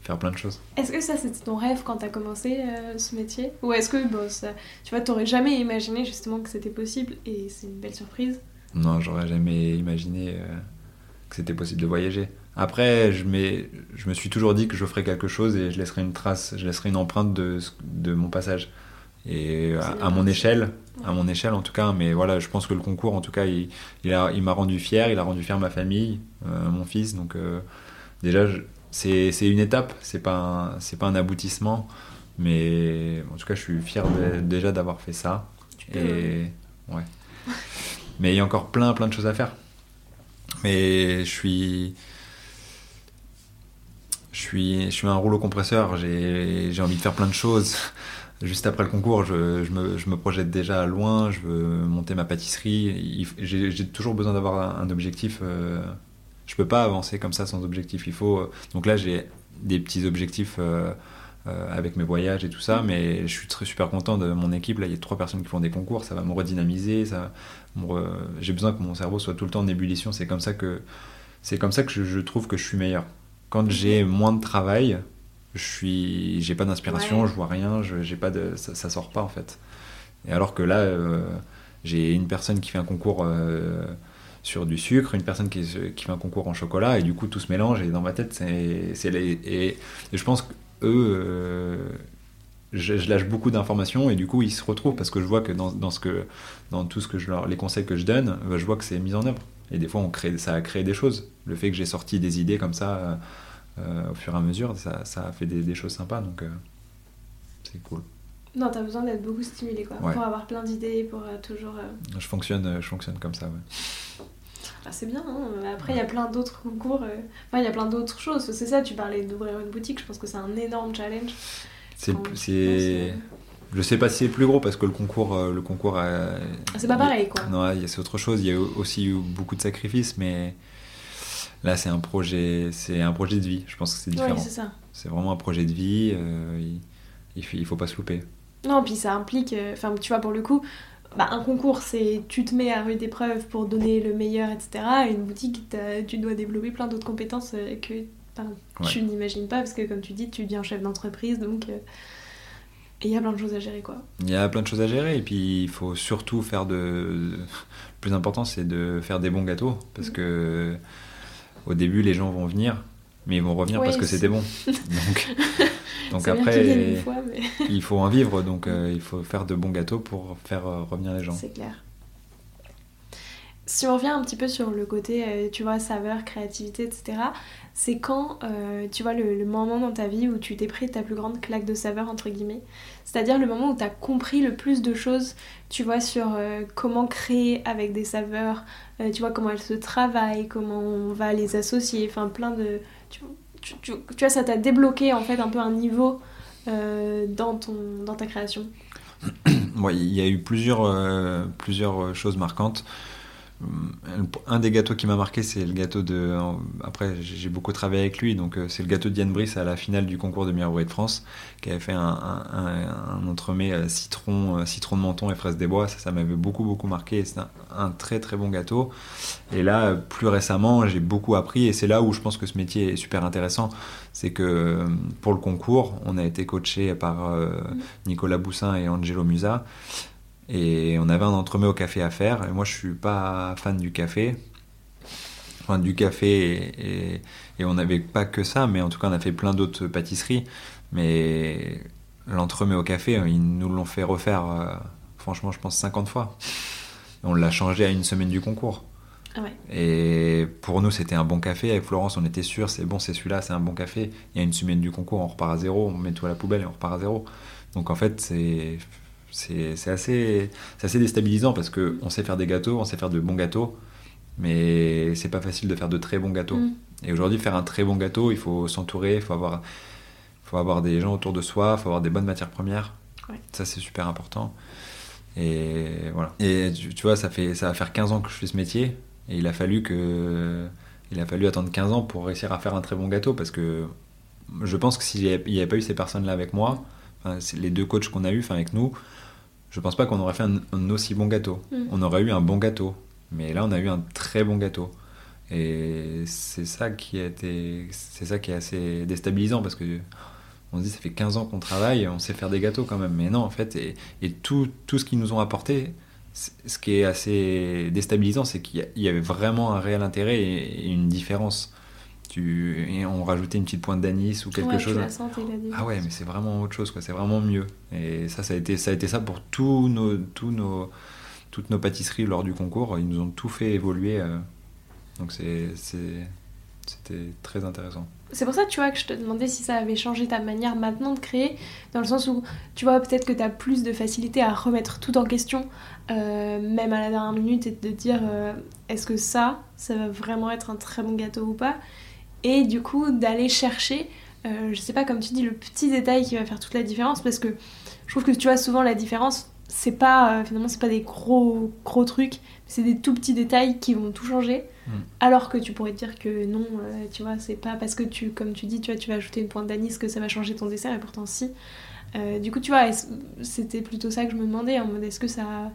faire plein de choses. Est-ce que ça c'était ton rêve quand tu as commencé ce métier? Ou est-ce que bon, ça, tu vois, t'aurais jamais imaginé justement que c'était possible et c'est une belle surprise? Non, j'aurais jamais imaginé euh, que c'était possible de voyager. Après, je, je me suis toujours dit que je ferais quelque chose et je laisserai une trace, je laisserai une empreinte de, de mon passage. Et à, mon échelle, à mon échelle en tout cas, mais voilà, je pense que le concours, en tout cas, il, il m'a rendu fier, il a rendu fier ma famille, euh, mon fils. Donc euh, déjà, c'est une étape, c'est pas c'est pas un aboutissement, mais en tout cas, je suis fier déjà d'avoir fait ça. et ouais. Mais il y a encore plein, plein de choses à faire. Mais je suis. Je suis, je suis un rouleau compresseur, j'ai envie de faire plein de choses. Juste après le concours, je, je, me, je, me, projette déjà loin, je veux monter ma pâtisserie. J'ai toujours besoin d'avoir un, objectif. Euh, je peux pas avancer comme ça sans objectif. Il faut. Euh, donc là, j'ai des petits objectifs euh, euh, avec mes voyages et tout ça, mais je suis très super content de mon équipe. Là, il y a trois personnes qui font des concours, ça va me redynamiser. J'ai besoin que mon cerveau soit tout le temps en ébullition. C'est comme ça que c'est comme ça que je, trouve que je suis meilleur. Quand j'ai moins de travail, je suis, j'ai pas d'inspiration, je vois rien, je, j'ai pas de, ça, sort pas en fait. Et alors que là, euh, j'ai une personne qui fait un concours. Euh, sur du sucre, une personne qui, qui, fait un concours en chocolat, et du coup tout se mélange, et dans ma tête, c'est, c'est et, et, je pense que eux, euh, je, lâche beaucoup d'informations et du coup ils se retrouvent parce que je vois que dans, dans ce que, dans tout ce que je leur, les conseils que je donne, bah, je vois que c'est mis en œuvre. Et des fois, on crée, ça a créé des choses. Le fait que j'ai sorti des idées comme ça euh, au fur et à mesure, ça, ça a fait des, des choses sympas, donc euh, c'est cool. Non, t'as besoin d'être beaucoup stimulé, quoi, pour avoir plein d'idées, pour toujours... Je, fonctionne, je fonctionne comme ça, ouais. Ah, c'est bien. Hein. Après, il y a plein d'autres concours. Euh, enfin, il y a plein d'autres choses. C'est ça, tu parlais d'ouvrir une boutique. Je pense que c'est un énorme challenge. C'est. Je sais pas si c'est plus gros parce que le concours. Euh, le concours ah, c'est pas pareil, quoi. Non, c'est autre chose. Il y a aussi eu beaucoup de sacrifices, mais là, c'est un projet. C'est un projet de vie. Je pense que c'est différent. c'est ça. C'est vraiment un projet de vie. Euh, il, il, faut pas se louper. Non, puis ça implique. Enfin, tu vois, pour le coup, bah, un concours, c'est tu te mets à rude épreuve pour donner le meilleur, etc. une boutique, tu dois développer plein d'autres compétences euh, que tu n'imagines pas, parce que comme tu dis, tu deviens chef d'entreprise, donc euh, il y a plein de choses à gérer. quoi. Il y a plein de choses à gérer, et puis il faut surtout faire de... Le plus important, c'est de faire des bons gâteaux, parce mm. que au début, les gens vont venir, mais ils vont revenir parce que c'était bon. Donc, donc après, il faut en vivre, donc euh, il faut faire de bons gâteaux pour faire euh, revenir les gens. C'est clair. Si on revient un petit peu sur le côté, euh, tu vois, saveur, créativité, etc., c'est quand, tu vois, le, moment dans ta vie où tu t'es pris ta plus grande claque de saveur, entre guillemets. C'est-à-dire le moment où tu as compris le plus de choses, tu vois, sur comment créer avec des saveurs, tu vois, comment elles se travaillent, comment on va les associer, enfin plein de tu, vois, ça t'a débloqué en fait un peu un niveau euh, dans, ton, dans ta création Il y a eu plusieurs, euh, plusieurs choses marquantes. Un des gâteaux qui m'a marqué, c'est le gâteau de. Après, j'ai beaucoup travaillé avec lui, donc euh, c'est le gâteau de Diane Brice à la finale du concours de meilleur de France, qui avait fait un, un, entremets euh, citron, euh, citron de menton et fraise des bois. Ça, m'avait beaucoup, beaucoup marqué. C'est un, très, très bon gâteau. Et là, plus récemment, j'ai beaucoup appris, et c'est là où je pense que ce métier est super intéressant. C'est que pour le concours, on a été coaché par Nicolas Boussin et Angelo Musa. Et on avait un entremets au café à faire. Et moi, je suis pas fan du café. Enfin, du café, et, et, on n'avait pas que ça, mais en tout cas, on a fait plein d'autres pâtisseries. Mais l'entremet au café, ils nous l'ont fait refaire, euh, franchement, je pense 50 fois. on l'a changé à une semaine du concours. Ah Et pour nous, c'était un bon café. Avec Florence, on était sûr, c'est bon, c'est celui-là, c'est un bon café. Il y a une semaine du concours, on repart à zéro, on met tout à la poubelle et on repart à zéro. Donc en fait, c'est c'est assez, assez déstabilisant parce qu'on sait faire des gâteaux, on sait faire de bons gâteaux, mais c'est pas facile de faire de très bons gâteaux. Mm. Et aujourd'hui, faire un très bon gâteau, il faut s'entourer, il faut avoir, faut avoir des gens autour de soi, il faut avoir des bonnes matières premières. Ça, c'est super important. Et voilà. Et tu, vois, ça, fait, ça va faire 15 ans que je fais ce métier. Et il a fallu que. Il a fallu attendre 15 ans pour réussir à faire un très bon gâteau parce que je pense que s'il n'y avait, pas eu ces personnes-là avec moi, les deux coachs qu'on a eu avec nous, je pense pas qu'on aurait fait un, aussi bon gâteau. Mm. On aurait eu un bon gâteau. Mais là, on a eu un très bon gâteau. Et c'est ça qui a été, c'est ça qui est assez déstabilisant parce que on se dit ça fait 15 ans qu'on travaille, on sait faire des gâteaux quand même. Mais non, en fait, et, et tout, tout ce qu'ils nous ont apporté, ce qui est assez déstabilisant, c'est qu'il y avait vraiment un réel intérêt et, une différence. Tu, et on rajoutait une petite pointe d'anis ou quelque chose. ah ouais, mais c'est vraiment autre chose, quoi. C'est vraiment mieux. Et ça, ça a été ça, a été ça pour tous nos, tous nos, toutes nos pâtisseries lors du concours. Ils nous ont tout fait évoluer. Euh. donc c'est, c'était très intéressant. C'est pour ça, tu vois, que je te demandais si ça avait changé ta manière maintenant de créer, dans le sens où, tu vois, peut-être que tu as plus de facilité à remettre tout en question, euh, même à la dernière minute, et de dire euh, est-ce que ça, ça va vraiment être un très bon gâteau ou pas Et du coup, d'aller chercher, euh, je sais pas, comme tu dis, le petit détail qui va faire toute la différence, parce que je trouve que tu vois, souvent la différence, c'est pas, finalement, c'est pas des gros, gros trucs, c'est des tout petits détails qui vont tout changer. Mm. Alors que tu pourrais te dire que non, euh, tu vois, c'est pas parce que tu, comme tu dis, tu vois, tu vas ajouter une pointe d'anis que ça va changer ton dessert, et pourtant si. Euh, du coup, tu vois, c'était plutôt ça que je me demandais, en mode est-ce que ça a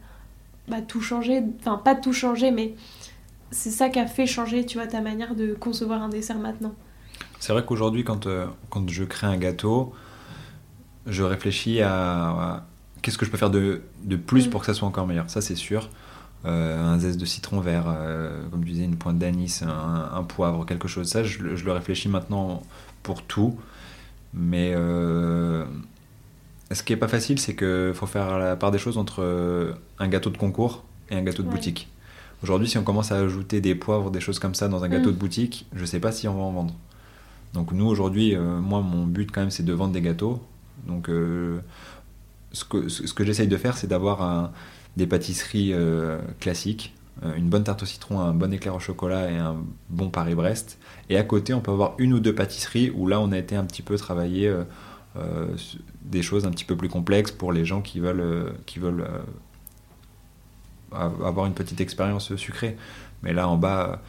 bah, tout changé Enfin, pas tout changé, mais c'est ça qui a fait changer, tu vois, ta manière de concevoir un dessert maintenant. C'est vrai qu'aujourd'hui, quand, euh, quand je crée un gâteau, je réfléchis à, qu'est-ce que je peux faire de, de plus mm. pour que ça soit encore meilleur. Ça, c'est sûr. Euh, un zeste de citron vert, euh, comme tu disais, une pointe d'anis, un, poivre, quelque chose. Ça, je, le réfléchis maintenant pour tout. Mais euh, ce qui est pas facile, c'est qu'il faut faire la part des choses entre un gâteau de concours et un gâteau de boutique. Aujourd'hui, si on commence à ajouter des poivres, des choses comme ça dans un gâteau mm. de boutique, je sais pas si on va en vendre. Donc nous, aujourd'hui, moi, mon but quand même, c'est de vendre des gâteaux. Donc ce que, ce que j'essaye de faire, c'est d'avoir des pâtisseries euh, classiques, euh, une bonne tarte au citron, un bon éclair au chocolat et un bon Paris-Brest. Et à côté, on peut avoir une ou deux pâtisseries où là, on a été un petit peu travailler euh, des choses un petit peu plus complexes pour les gens qui veulent, qui veulent avoir une petite expérience sucrée. Mais là, en bas,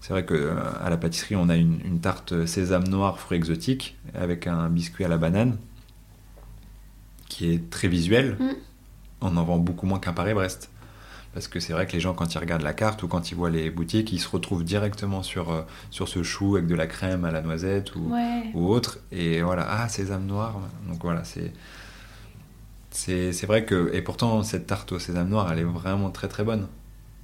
c'est vrai qu'à la pâtisserie, on a une, tarte sésame noir, fruits exotiques, avec un biscuit à la banane, qui est très visuel. Mm on en vend beaucoup moins qu'un Paris-Brest. Parce que c'est vrai que les gens, quand ils regardent la carte ou quand ils voient les boutiques, ils se retrouvent directement sur, euh, sur ce chou avec de la crème à la noisette ou, ou autre. Et voilà, ah, sésame noir. Donc voilà, c'est. C'est vrai que. Et pourtant, cette tarte au sésame noir, elle est vraiment très très bonne.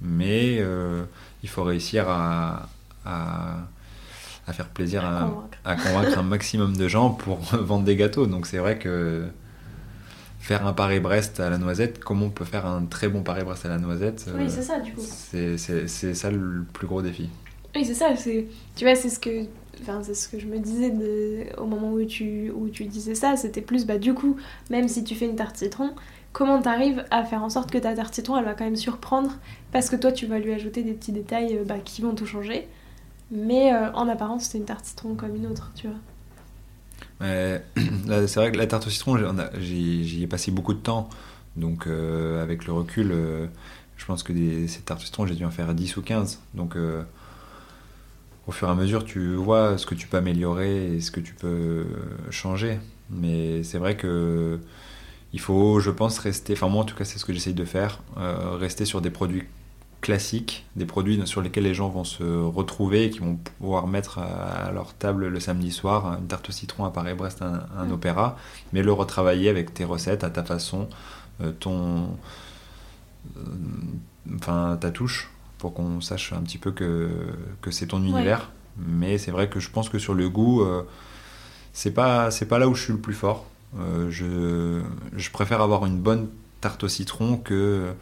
Mais euh, il faut réussir à, à, faire plaisir, à convaincre un maximum de gens pour vendre des gâteaux. Donc c'est vrai que faire un Paris-Brest à la noisette, comment on peut faire un très bon Paris-Brest à la noisette Oui, c'est ça, du coup. C'est ça le plus gros défi. Oui, c'est ça. Tu vois, c'est ce que enfin c'est ce que je me disais de, au moment où tu, où tu disais ça, c'était plus bah du coup, même si tu fais une tarte citron, comment t'arrives à faire en sorte que ta tarte citron elle va quand même surprendre? Parce que toi tu vas lui ajouter des petits détails euh, bah, qui vont tout changer, mais euh, en apparence c'est une tarte citron comme une autre, tu vois. c'est vrai que la tarte au citron, j'y ai passé beaucoup de temps. Donc, euh, avec le recul, je pense que des, ces tartes au citron, j'ai dû en faire 10 ou 15. Donc, au fur et à mesure, tu vois ce que tu peux améliorer et ce que tu peux changer. Mais c'est vrai que il faut, je pense, rester. Enfin, moi, en tout cas, c'est ce que j'essaye de faire. rester sur des produits classiques, des produits sur lesquels les gens vont se retrouver et qui vont pouvoir mettre à leur table le samedi soir une tarte au citron à Paris-Brest, un, mm. opéra, mais le retravailler avec tes recettes à ta façon, euh, ton, euh, enfin ta touche, pour qu'on sache un petit peu que, que c'est ton univers. Mais c'est vrai que je pense que sur le goût, euh, c'est pas pas là où je suis le plus fort. je, je préfère avoir une bonne tarte au citron que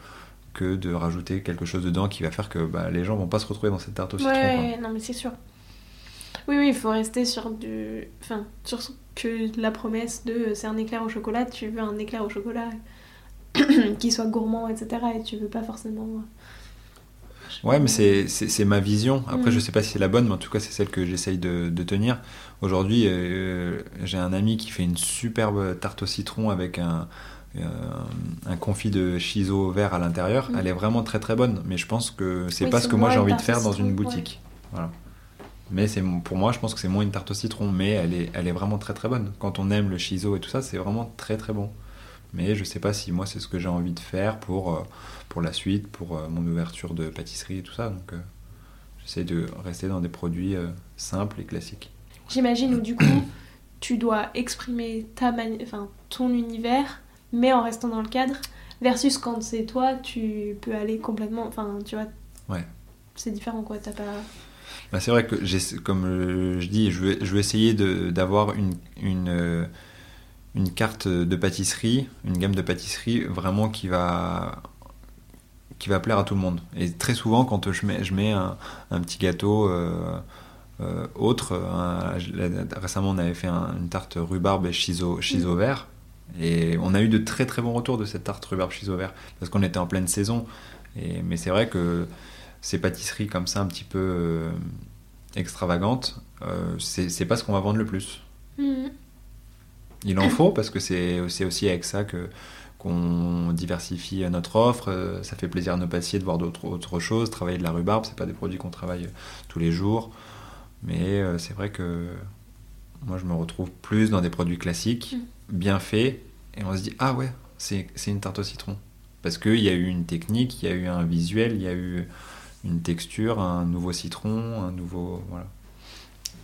que de rajouter quelque chose dedans qui va faire que bah, les gens vont pas se retrouver dans cette tarte au citron. Ouais, non mais c'est sûr. Oui, oui, il faut rester sur du. Enfin, sur que la promesse de c'est un éclair au chocolat, tu veux un éclair au chocolat qui soit gourmand, etc. Et tu veux pas forcément. Ouais, mais c'est ma vision. Après, mm. je sais pas si c'est la bonne, mais en tout cas, c'est celle que j'essaye de, de, tenir. Aujourd'hui, euh, j'ai un ami qui fait une superbe tarte au citron avec un, euh, un confit de chiso vert à l'intérieur. Mm. Elle est vraiment très très bonne, mais je pense que c'est pas ce que moi j'ai envie de faire dans une boutique. Voilà. Mais c'est pour moi, je pense que c'est moins une tarte au citron, mais elle est, elle est vraiment très très bonne. Quand on aime le chiso et tout ça, c'est vraiment très très bon. Mais je sais pas si moi c'est ce que j'ai envie de faire pour, euh, pour la suite, pour euh, mon ouverture de pâtisserie et tout ça. Donc j'essaie de rester dans des produits simples et classiques. J'imagine où du coup tu dois exprimer ta enfin, ton univers mais en restant dans le cadre, versus quand c'est toi, tu peux aller complètement. Enfin, tu vois. Ouais. C'est différent, quoi. T'as pas. Bah, c'est vrai que, comme je dis, je vais, je vais essayer d'avoir une, une, euh, une, carte de pâtisserie, une gamme de pâtisserie vraiment qui va, qui va plaire à tout le monde. Et très souvent, quand je mets, je mets un, un petit gâteau euh, euh, autre, récemment on avait fait une tarte rhubarbe et chiso, chiso mm. vert, et on a eu de très très bons retours de cette tarte rhubarbe chiso vert parce qu'on était en pleine saison. Et, mais c'est vrai que ces pâtisseries comme ça, un petit peu euh, extravagantes, euh, c'est pas ce qu'on va vendre le plus. Mhm. Il en faut parce que c'est aussi avec ça que qu'on diversifie notre offre. Euh, ça fait plaisir à nos patients de voir d'autres autres choses. Travailler de la rhubarbe, c'est pas des produits qu'on travaille tous les jours. Mais c'est vrai que moi, je me retrouve plus dans des produits classiques, mm. bien faits, et on se dit ah ouais, c'est une tarte au citron, parce qu'il y a eu une technique, il y a eu un visuel, il y a eu une texture, un nouveau citron, un nouveau voilà.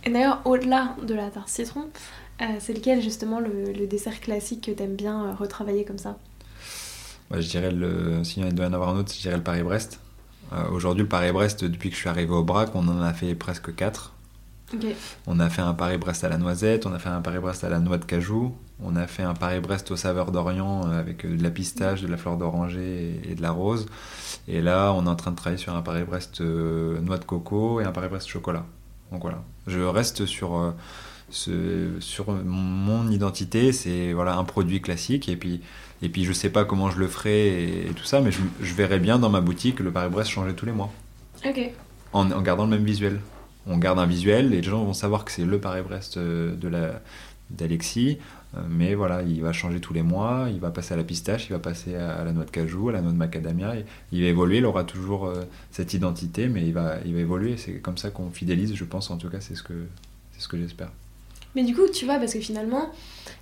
Et d'ailleurs, au-delà de la tarte citron, euh, c'est lequel justement le, dessert classique que tu aimes bien euh, retravailler comme ça? Je dirais le, s'il doit y en avoir un autre, je dirais le Paris-Brest. Euh, aujourd'hui, le Paris-Brest, depuis que je suis arrivé au BRAC, on en a fait presque 4. On a fait un Paris-Brest à la noisette, on a fait un Paris-Brest à la noix de cajou, on a fait un Paris-Brest aux saveurs d'Orient avec de la pistache, de la fleur d'oranger et de la rose. Et là, on est en train de travailler sur un Paris-Brest noix de coco et un Paris-Brest chocolat. Donc voilà, je reste sur, sur mon identité, c'est voilà, un produit classique et puis, et puis je sais pas comment je le ferai et, tout ça, mais je, je, verrai bien dans ma boutique le Paris-Brest changer tous les mois. Ok. En, en gardant le même visuel on garde un visuel, les gens vont savoir que c'est le Paris-Brest euh, de la d'Alexis, euh, mais voilà, il va changer tous les mois, il va passer à la pistache, il va passer à la noix de cajou, à la noix de macadamia, il va évoluer, il aura toujours euh, cette identité, mais il va, il va évoluer, c'est comme ça qu'on fidélise, je pense, en tout cas, c'est ce que, c'est ce que j'espère. Mais du coup, tu vois, parce que finalement,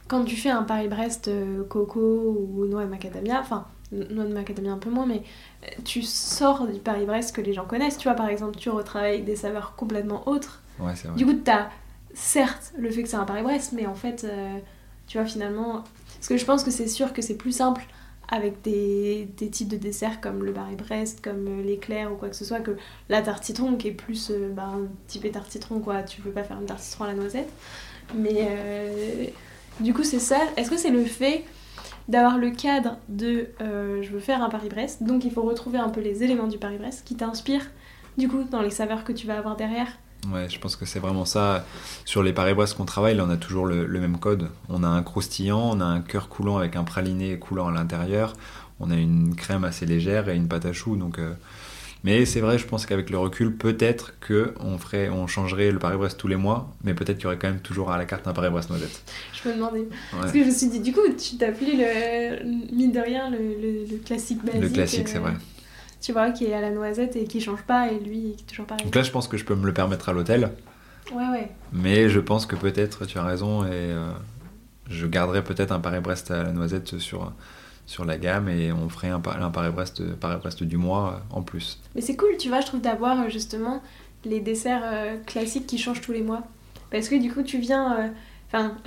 quand tu fais un Paris-Brest coco ou noix et macadamia, enfin, noix de macadamia un peu moins, mais euh, tu sors du Paris-Brest que les gens connaissent. Tu vois, par exemple, tu retravailles des saveurs complètement autres. Ouais, c'est vrai. Du coup, tu as certes le fait que c'est un Paris-Brest, mais en fait, euh, tu vois, finalement. Parce que je pense que c'est sûr que c'est plus simple avec des, des, types de desserts comme le Paris-Brest, comme euh, l'éclair ou quoi que ce soit, que la tarte citron qui est plus bah, un type tarte citron, quoi. Tu peux pas faire une tarte citron à la noisette. Mais du coup, c'est ça. Est-ce que c'est le fait d'avoir le cadre de euh, je veux faire un Paris-Brest, donc il faut retrouver un peu les éléments du Paris-Brest qui t'inspirent du coup dans les saveurs que tu vas avoir derrière? Ouais, je pense que c'est vraiment ça. Sur les Paris-Brest qu'on travaille, là, on a toujours le, même code. On a un croustillant, on a un cœur coulant avec un praliné coulant à l'intérieur, on a une crème assez légère et une pâte à choux, donc euh, mais c'est vrai, je pense qu'avec le recul, peut-être que on ferait, on changerait le Paris-Brest tous les mois, mais peut-être qu'il y aurait quand même toujours à la carte un Paris-Brest noisette. Je me demandais. Parce que je me suis dit, du coup, tu t'appelais le mine de rien le, le, classique basique. Le classique, c'est vrai. Euh, tu vois, qui est à la noisette et qui change pas, et lui, qui est toujours pareil. Donc là, je pense que je peux me le permettre à l'hôtel. Ouais, ouais. Mais je pense que peut-être, tu as raison, et euh, je garderai peut-être un Paris-Brest à la noisette sur sur la gamme et on ferait un, un Paris-Brest Paris du mois euh, en plus. Mais c'est cool, tu vois, je trouve d'avoir euh, justement les desserts euh, classiques qui changent tous les mois. Parce que du coup, tu viens. Enfin,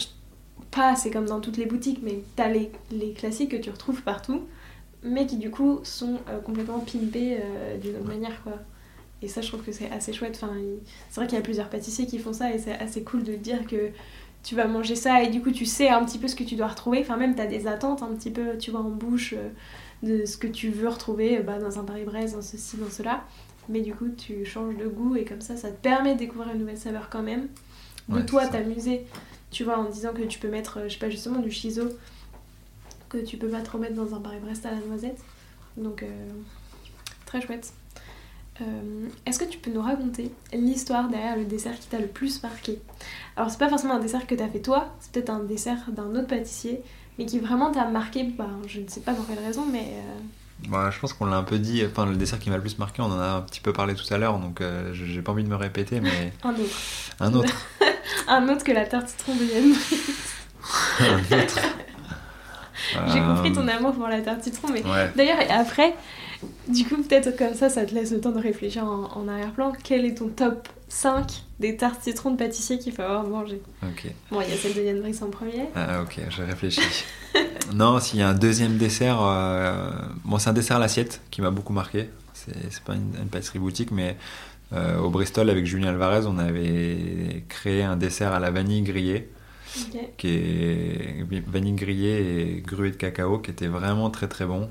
pas, c'est comme dans toutes les boutiques, mais t'as les, les classiques que tu retrouves partout, mais qui du coup sont complètement pimpés d'une autre manière, quoi. Et ça, je trouve que c'est assez chouette. Enfin, c'est vrai qu'il y a plusieurs pâtissiers qui font ça et c'est assez cool de dire que tu vas manger ça et du coup tu sais un petit peu ce que tu dois retrouver. Enfin même tu as des attentes un petit peu, tu vois, en bouche. Euh, de ce que tu veux retrouver bah, dans un Paris-Brest, dans ceci, dans cela. Mais du coup, tu changes de goût et comme ça, ça te permet de découvrir une nouvelle saveur quand même. De toi t'amuser, tu vois, en disant que tu peux mettre, euh, je sais pas, justement du chiso que tu peux pas trop mettre dans un Paris-Brest à la noisette. Donc, euh, très chouette. Euh, est-ce que tu peux nous raconter l'histoire derrière le dessert qui t'a le plus marqué? Alors, c'est pas forcément un dessert que t'as fait toi, c'est peut-être un dessert d'un autre pâtissier, mais qui vraiment t'a marqué, bah, je ne sais pas pour quelle raison, mais. Euh, bah, je pense qu'on l'a un peu dit, enfin le dessert qui m'a le plus marqué, on en a un petit peu parlé tout à l'heure, donc j'ai pas envie de me répéter, mais... un autre. Un autre. un autre que la tarte citron de Yann. un autre. J'ai compris ton amour pour la tarte citron, mais d'ailleurs, après, du coup, peut-être comme ça, ça te laisse le temps de réfléchir en, arrière-plan. Quel est ton top 5 des tartes citron de pâtissier qu'il faut avoir mangé Ok. Bon, il y a celle de Yann Brice en premier. Ah, ok, je réfléchis. non, s'il y a un deuxième dessert, euh, bon, c'est un dessert à l'assiette qui m'a beaucoup marqué. C'est pas une, pâtisserie boutique, mais euh, au Bristol, avec Julien Alvarez, on avait créé un dessert à la vanille grillée qui est vanille grillée et gruée de cacao, qui était vraiment très très bon,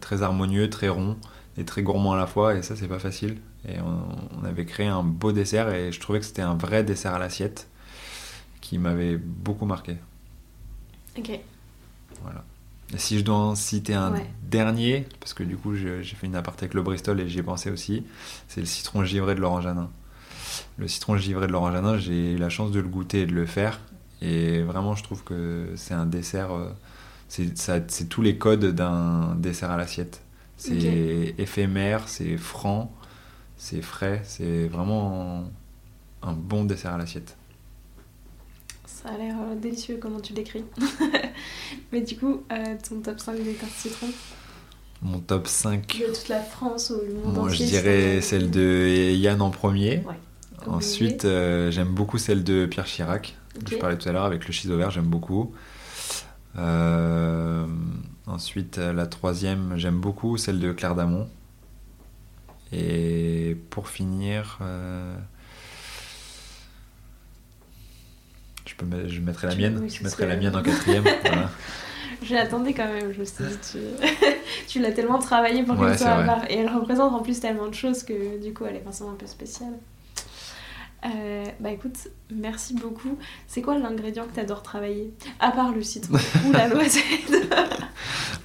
très harmonieux, très rond et très gourmand à la fois. Et ça, c'est pas facile. Et on, avait créé un beau dessert et je trouvais que c'était un vrai dessert à l'assiette qui m'avait beaucoup marqué. Ok. Voilà. Et si je dois en citer un dernier, parce que du coup j'ai fait une aparté avec le Bristol et j'y ai pensé aussi, c'est le citron givré de Laurent Janin. Le citron givré de Laurent Janin, j'ai eu la chance de le goûter et de le faire. Et vraiment, je trouve que c'est un dessert. Euh, c'est tous les codes d'un dessert à l'assiette. C'est éphémère, c'est franc, c'est frais, c'est vraiment un bon dessert à l'assiette. Ça a l'air euh, délicieux comment tu l'écris. Mais du coup, euh, ton top 5 des tartes citron? Mon top 5 De toute la France ou le monde Moi, je dirais celle de Yann en premier. Ensuite, j'aime beaucoup celle de Pierre Chirac. Je parlais tout à l'heure avec le chiso vert, j'aime beaucoup. Euh, ensuite, la troisième, j'aime beaucoup celle de Claire Damon. Et pour finir, euh, je, peux, je mettrai la mienne. je mettrai la mienne en quatrième. voilà. J'attendais quand même, je me suis dit, tu, tu l'as tellement travaillé pour qu'elle soit Et elle représente en plus tellement de choses que du coup elle est forcément un peu spéciale. Euh, bah écoute, merci beaucoup. C'est quoi l'ingrédient que tu adores travailler? À part le citron ou la noisette?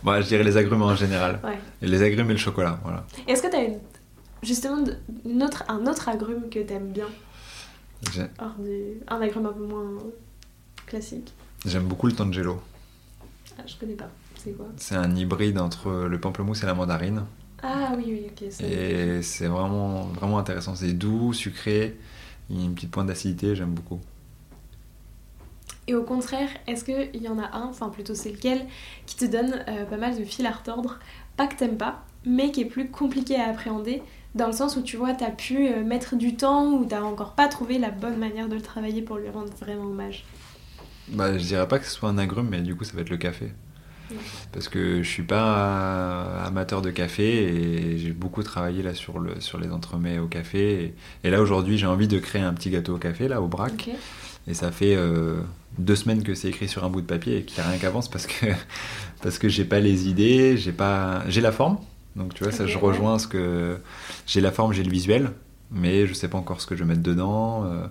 Moi, je dirais les agrumes en général. Et les agrumes et le chocolat, voilà. Est-ce que tu as justement une autre, un autre agrume que tu aimes bien Un agrume un peu moins classique J'aime beaucoup le tangelo. Ah, je connais pas. C'est quoi? C'est un hybride entre le pamplemousse et la mandarine. Ah oui, oui, ok. Et c'est vraiment, vraiment intéressant. C'est doux, sucré. Il y a une petite pointe d'acidité, j'aime beaucoup. Et au contraire, est-ce qu'il y en a un, enfin plutôt c'est lequel, qui te donne euh, pas mal de fil à retordre, pas que t'aimes pas, mais qui est plus compliqué à appréhender, dans le sens où tu vois, t'as pu euh, mettre du temps ou t'as encore pas trouvé la bonne manière de le travailler pour lui rendre vraiment hommage? Bah, je dirais pas que ce soit un agrume, mais du coup, ça va être le café. Parce que je suis pas amateur de café et j'ai beaucoup travaillé là sur, le, sur les entremets au café. Et, là aujourd'hui j'ai envie de créer un petit gâteau au café là au brac. Et ça fait euh, deux semaines que c'est écrit sur un bout de papier et qu'il n'y a rien qui avance parce que, parce que j'ai pas les idées, j'ai pas j'ai la forme. Donc tu vois, ça je rejoins ce que j'ai la forme, j'ai le visuel, mais je sais pas encore ce que je vais mettre dedans. Euh, euh,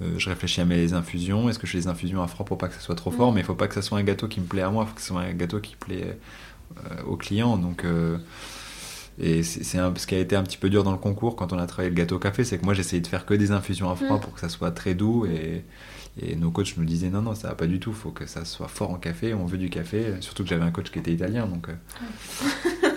je réfléchis à mes infusions. Est-ce que je fais des infusions à froid pour pas que ça soit trop fort? Mm. Mais il faut pas que ça soit un gâteau qui me plaît à moi, il faut que ce soit un gâteau qui plaît euh, au client. Donc, euh, et c'est ce qui a été un petit peu dur dans le concours quand on a travaillé le gâteau au café, c'est que moi j'essayais de faire que des infusions à froid mm. pour que ça soit très doux et, et nos coachs nous disaient non, non, ça va pas du tout, il faut que ça soit fort en café, on veut du café. Surtout que j'avais un coach qui était italien, donc.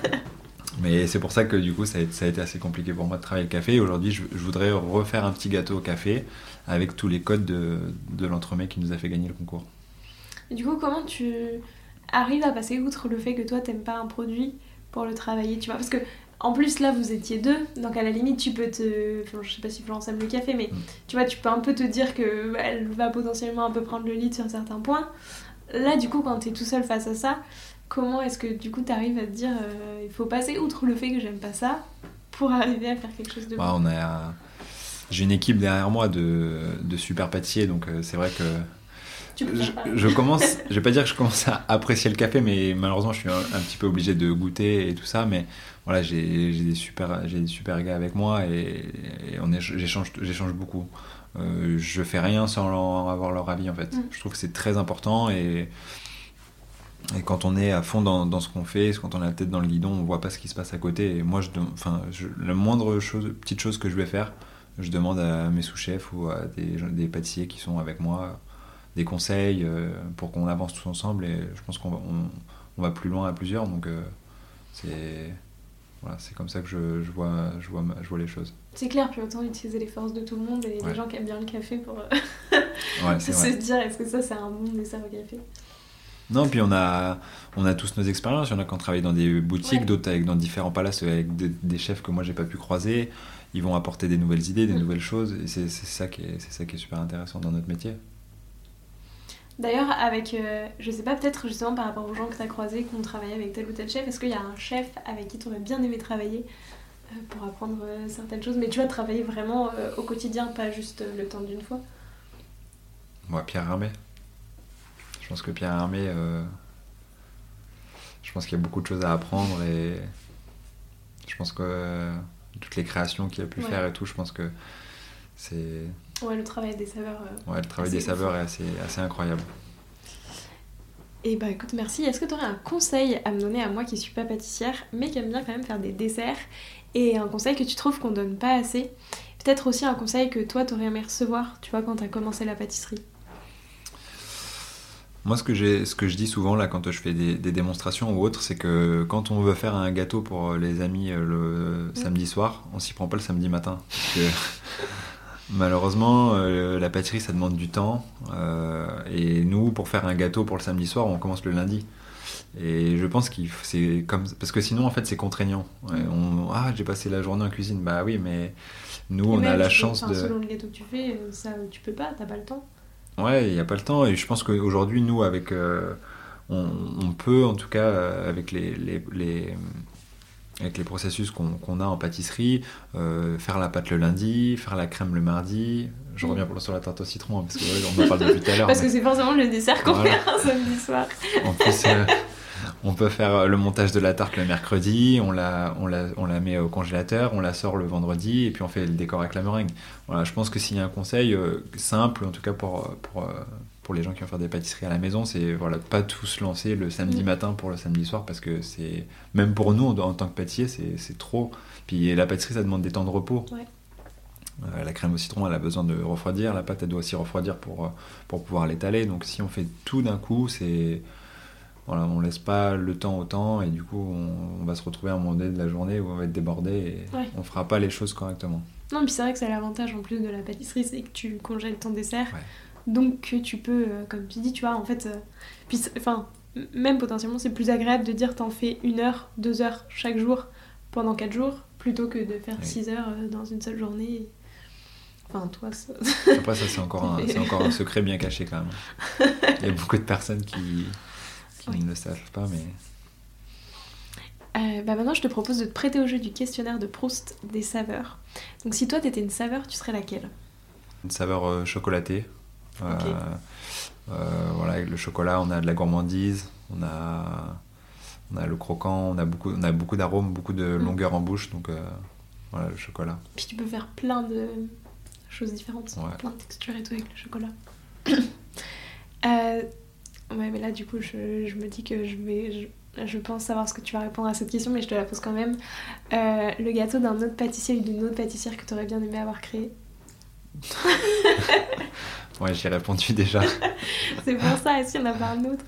Mais c'est pour ça que du coup, ça a, été assez compliqué pour moi de travailler le café. Aujourd'hui, je, voudrais refaire un petit gâteau au café avec tous les codes de, de l'entremet qui nous a fait gagner le concours. Et du coup, comment tu arrives à passer outre le fait que toi, t'aimes pas un produit pour le travailler, tu vois? Parce que en plus, là, vous étiez deux, donc à la limite, tu peux te. Enfin, je sais pas si Florence aime le café, mais mm. tu vois, tu peux un peu te dire que elle va potentiellement un peu prendre le lead sur certains points. Là, du coup, quand t'es tout seul face à ça, comment est-ce que du coup tu arrives à te dire euh, il faut passer outre le fait que j'aime pas ça pour arriver à faire quelque chose de bah, on a j'ai une équipe derrière moi de, de super pâtissiers donc euh, c'est vrai que je, commence, je vais pas dire que je commence à apprécier le café, mais malheureusement, je suis un, petit peu obligé de goûter et tout ça. Mais voilà, j'ai des super, j'ai des super gars avec moi et, on j'échange, j'échange beaucoup. Euh, je fais rien sans avoir leur avis en fait. Mm. Je trouve que c'est très important et et quand on est à fond dans, dans ce qu'on fait, quand on a la tête dans le guidon, on voit pas ce qui se passe à côté. Et moi, je, enfin, la moindre chose, petite chose que je vais faire, je demande à mes sous-chefs ou à des, des, pâtissiers qui sont avec moi des conseils euh, pour qu'on avance tous ensemble. Et je pense qu'on va, on, va plus loin à plusieurs. Donc, euh, c'est voilà, c'est comme ça que je, je, vois, je, vois, je vois les choses. C'est clair, puis autant utiliser les forces de tout le monde et les gens qui aiment bien le café pour ouais, se dire est-ce que ça c'est un bon dessert au café? Non, puis on a, on a tous nos expériences. Il y en a qui ont travaillé dans des boutiques, d'autres avec dans différents palaces avec des, chefs que moi j'ai pas pu croiser. Ils vont apporter des nouvelles idées, des mm. nouvelles choses. Et c'est ça, qui est, ça qui est super intéressant dans notre métier. D'ailleurs, avec, euh, je sais pas, peut-être justement par rapport aux gens que tu as croisés, qui ont travaillé avec tel ou tel chef, est-ce qu'il y a un chef avec qui tu aurais bien aimé travailler euh, pour apprendre euh, certaines choses? Mais tu vas travailler vraiment au quotidien, pas juste le temps d'une fois? Moi, Pierre Hermé. Je pense que Pierre Armé, euh, je pense qu'il y a beaucoup de choses à apprendre et je pense que euh, toutes les créations qu'il a pu faire et tout, je pense que c'est. Ouais, le travail des saveurs. Euh, ouais, le travail des saveurs est assez, assez incroyable. Et bah écoute, merci. Est-ce que tu aurais un conseil à me donner à moi qui suis pas pâtissière, mais qui aime bien quand même faire des desserts Et un conseil que tu trouves qu'on donne pas assez? Peut-être aussi un conseil que toi t'aurais aimé recevoir, tu vois, quand tu as commencé la pâtisserie? Moi, ce que, ce que je dis souvent là quand je fais des, démonstrations ou autres, c'est que quand on veut faire un gâteau pour les amis euh, le samedi soir, on s'y prend pas le samedi matin. malheureusement, euh, la pâtisserie, ça demande du temps. Euh, et nous, pour faire un gâteau pour le samedi soir, on commence le lundi. Et je pense qu'il c'est comme parce que sinon en fait c'est contraignant. on, ah j'ai passé la journée en cuisine, bah oui mais nous on a la chance de. Selon le gâteau que tu fais, ça tu peux pas, t'as pas le temps. Ouais, il n'y a pas le temps. Et je pense qu'aujourd'hui, nous, avec, euh, on, peut, en tout cas, euh, avec les, les, les avec les processus qu'on a en pâtisserie, euh, faire la pâte le lundi, faire la crème le mardi. Je reviens pour sur la tarte au citron, hein, parce qu'on en parle depuis tout à l'heure. parce que c'est forcément le dessert qu'on fait un samedi soir. En plus, on peut faire le montage de la tarte le mercredi, on la, on, la, on la met au congélateur, on la sort le vendredi et puis on fait le décor avec la meringue. Voilà, je pense que s'il y a un conseil euh, simple, en tout cas pour, pour, euh, pour, les gens qui vont faire des pâtisseries à la maison, c'est voilà, pas tout se lancer le samedi mm. matin pour le samedi soir parce que c'est même pour nous en, tant que pâtissier, c'est trop. Puis la pâtisserie, ça demande des temps de repos. Euh, la crème au citron, elle a besoin de refroidir. La pâte, elle doit aussi refroidir pour, pour pouvoir l'étaler. Donc si on fait tout d'un coup, c'est voilà, on laisse pas le temps au temps et du coup on, va se retrouver à un moment donné de la journée où on va être débordé et on fera pas les choses correctement. Non, puis c'est vrai que c'est l'avantage en plus de la pâtisserie, c'est que tu congèles ton dessert, donc que tu peux, euh, comme tu dis, tu vois, en fait, euh, puis enfin même potentiellement c'est plus agréable de dire t'en fais une heure, deux heures chaque jour pendant quatre jours plutôt que de faire six heures euh, dans une seule journée. Enfin, toi, ça... Après, ça, c'est encore, un, encore un secret bien caché quand même. Il y a beaucoup de personnes qui, qui ne le savent pas, mais. Euh, bah maintenant, je te propose de te prêter au jeu du questionnaire de Proust des saveurs. Donc, si toi, t'étais une saveur, tu serais laquelle? Une saveur euh, chocolatée. Euh, voilà, avec le chocolat, on a de la gourmandise, on a, on a le croquant, on a beaucoup, on a beaucoup d'arômes, beaucoup de mm. longueur en bouche, donc voilà, le chocolat. Puis tu peux faire plein de choses différentes, plein de textures et tout avec le chocolat. Ouais, mais là, du coup, je, je me dis que je vais. Je, pense savoir ce que tu vas répondre à cette question, mais je te la pose quand même. Euh, le gâteau d'un autre pâtissier ou d'une autre pâtissière que tu aurais bien aimé avoir créé Ouais, j'ai répondu déjà. C'est pour ça, est-ce qu'il n'y en a pas un autre?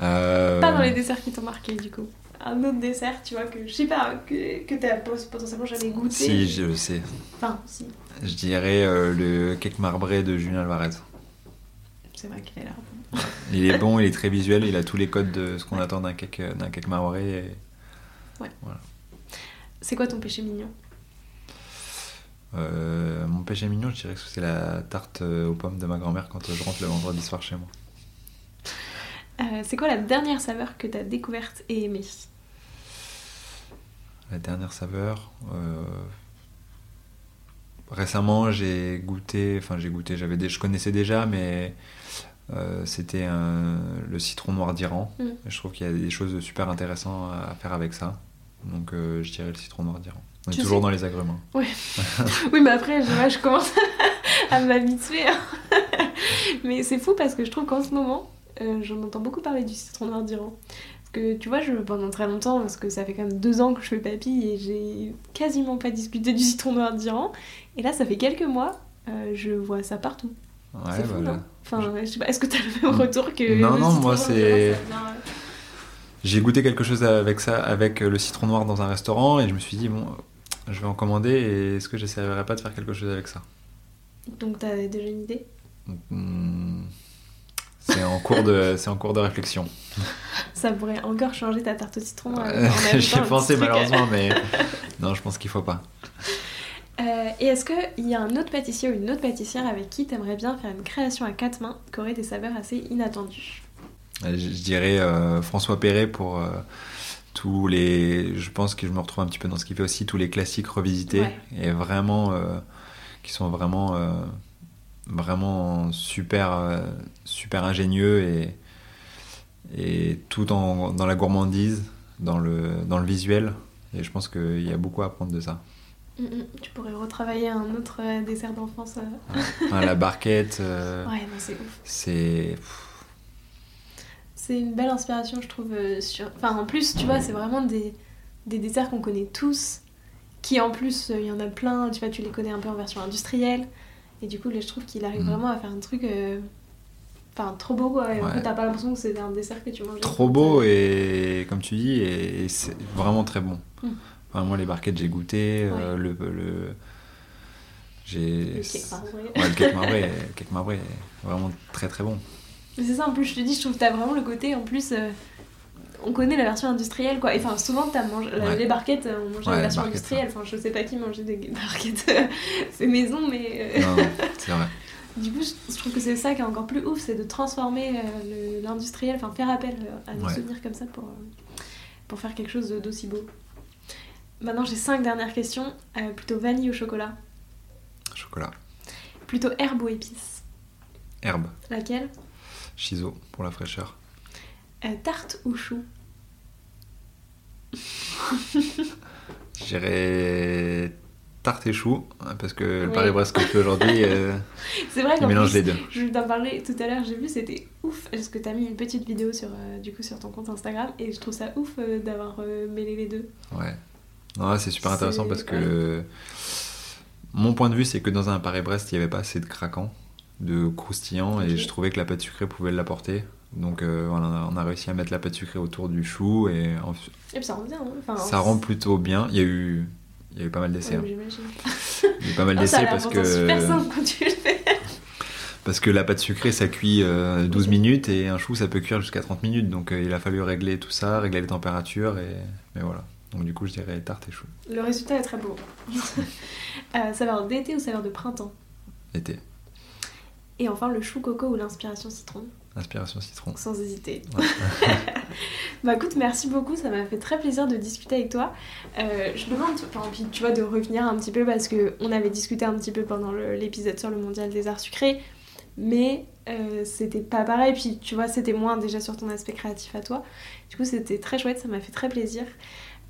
Euh... Pas dans les desserts qui t'ont marqué, du coup. Un autre dessert, tu vois, que je sais pas, que, que as potentiellement jamais goûté. Si, je sais. Enfin, si. Je dirais euh, le cake marbré de Julien Alvarez. C'est vrai qu'il a l'air il est bon, il est très visuel, il a tous les codes de ce qu'on attend d'un cake, d'un cake maoré. Ouais. C'est quoi ton péché mignon? Euh, Mon péché mignon, je dirais que c'est la tarte aux pommes de ma grand-mère quand je rentre le vendredi soir chez moi. Euh, c'est quoi la dernière saveur que tu as découverte et aimée? La dernière saveur euh, Récemment, j'ai goûté, enfin j'ai goûté, j'avais des, je connaissais déjà, mais c'était le citron noir d'Iran. Mm. Je trouve qu'il y a des choses super intéressantes à faire avec ça. Donc je dirais le citron noir d'Iran. On est toujours sais- dans les agrumes. hein. Oui. oui, mais après, je, vois, je commence à m'habituer. hein. mais c'est fou parce que je trouve qu'en ce moment, euh, j'en entends beaucoup parler du citron noir d'Iran. Parce que tu vois, je, pendant très longtemps, parce que ça fait quand même deux ans que je fais papy et j'ai quasiment pas discuté du citron noir d'Iran. Et là, ça fait quelques mois, euh, je vois ça partout. Ouais, c'est fou, voilà. non Enfin, je sais pas, est-ce que t'as le même retour que. Non, le non, citron moi, c'est- euh, J'ai goûté quelque chose avec ça, avec le citron noir dans un restaurant et je me suis dit, bon, je vais en commander et est-ce que j'essaierai pas de faire quelque chose avec ça? Donc, t'as déjà une idée? Hmm, C'est en cours de, en cours de réflexion. Ça pourrait encore changer ta tarte au citron. euh, Euh, J'y ai pensé malheureusement, mais non, je pense qu'il faut pas. Euh, et est-ce qu'il y a un autre pâtissier ou une autre pâtissière avec qui t'aimerais bien faire une création à quatre mains qui aurait des saveurs assez inattendues? Je, je dirais euh, François Perret pour tous les. Je pense que je me retrouve un petit peu dans ce qu'il fait aussi, tous les classiques revisités Ouais. et vraiment qui sont vraiment vraiment super euh, super ingénieux et et tout en, dans la gourmandise, dans le dans le visuel. Et je pense qu'il y a beaucoup à apprendre de ça. Mm, mm. Tu pourrais retravailler un autre euh, dessert d'enfance. euh. La barquette, euh, Ouais, non, c'est ouf. c'est C'est une belle inspiration, je trouve. euh, sur... Enfin, en plus, tu vois, c'est vraiment des, des desserts qu'on connaît tous, qui en plus, il y en a plein, tu vois, tu les connais un peu en version industrielle. Et du coup, là, je trouve qu'il arrive Mm. vraiment à faire un truc. euh, Enfin, trop beau quoi. Et en fait, t'as pas l'impression que c'est un dessert que tu manges. trop beau et comme tu dis et, et c'est vraiment très bon. Mm. Enfin, moi les barquettes j'ai goûté euh, le, le j'ai Le cake marbré. ouais, le cake marbré le cake marbré est vraiment très très bon. C'est ça, en plus, je te dis, je trouve que t'as vraiment le côté, en plus, euh, on connaît la version industrielle, quoi. Enfin, souvent, t'as mangé, Ouais. les barquettes, euh, on mangeait Ouais, la version industrielle. Enfin, je sais pas qui mangeait des barquettes euh, fait maison, mais euh, Non, non, c'est vrai. du coup, je, trouve que c'est ça qui est encore plus ouf, c'est de transformer euh, l'industriel, enfin, faire appel à des Ouais. souvenirs comme ça pour, pour faire quelque chose d'aussi beau. Maintenant, j'ai cinq dernières questions. Euh, plutôt vanille ou chocolat? Chocolat, Plutôt herbe ou épice herbe, Laquelle? Chiso pour la fraîcheur. Euh, Tarte ou chou Je dirais tarte et chou hein, parce que le. Paris-Brest que je fais aujourd'hui euh, C'est vrai il mélange plus, les deux. Je t'en parlais tout à l'heure, j'ai vu, c'était ouf. Parce que t'as mis une petite vidéo sur, euh, du coup, sur ton compte Instagram et je trouve ça ouf euh, d'avoir mêlé les deux. Ouais. Non, c'est super intéressant parce que mon point de vue, c'est que dans un Paris-Brest, il n'y avait pas assez de craquant, de croustillant, et je trouvais que la pâte sucrée pouvait l'apporter. Donc euh, on a réussi à mettre la pâte sucrée autour du chou et en- Et puis ça rend bien. hein. Enfin, ça rend plutôt bien. Il y a eu, il y a eu pas mal d'essais. Ouais, hein. Il y a eu pas mal Non, ça a d'essais parce pourtant super que, simple quand tu le fais. parce que la pâte sucrée, ça cuit euh, 12 minutes et un chou, ça peut cuire jusqu'à 30 minutes. Donc euh, il a fallu régler tout ça, régler les températures et, et voilà. Donc du coup, je dirais tarte et chou. Le résultat est très beau. euh, saveur d'été ou saveur de printemps? Été. Et enfin, le chou coco ou l'inspiration citron, Inspiration citron. sans hésiter. Ouais. Bah écoute, merci beaucoup, ça m'a fait très plaisir de discuter avec toi. Euh, je demande, enfin, puis, tu vois, de revenir un petit peu parce que on avait discuté un petit peu pendant l'épisode sur le mondial des arts sucrés, mais euh, c'était pas pareil. Puis tu vois, c'était moins déjà sur ton aspect créatif à toi. Du coup, c'était très chouette, ça m'a fait très plaisir.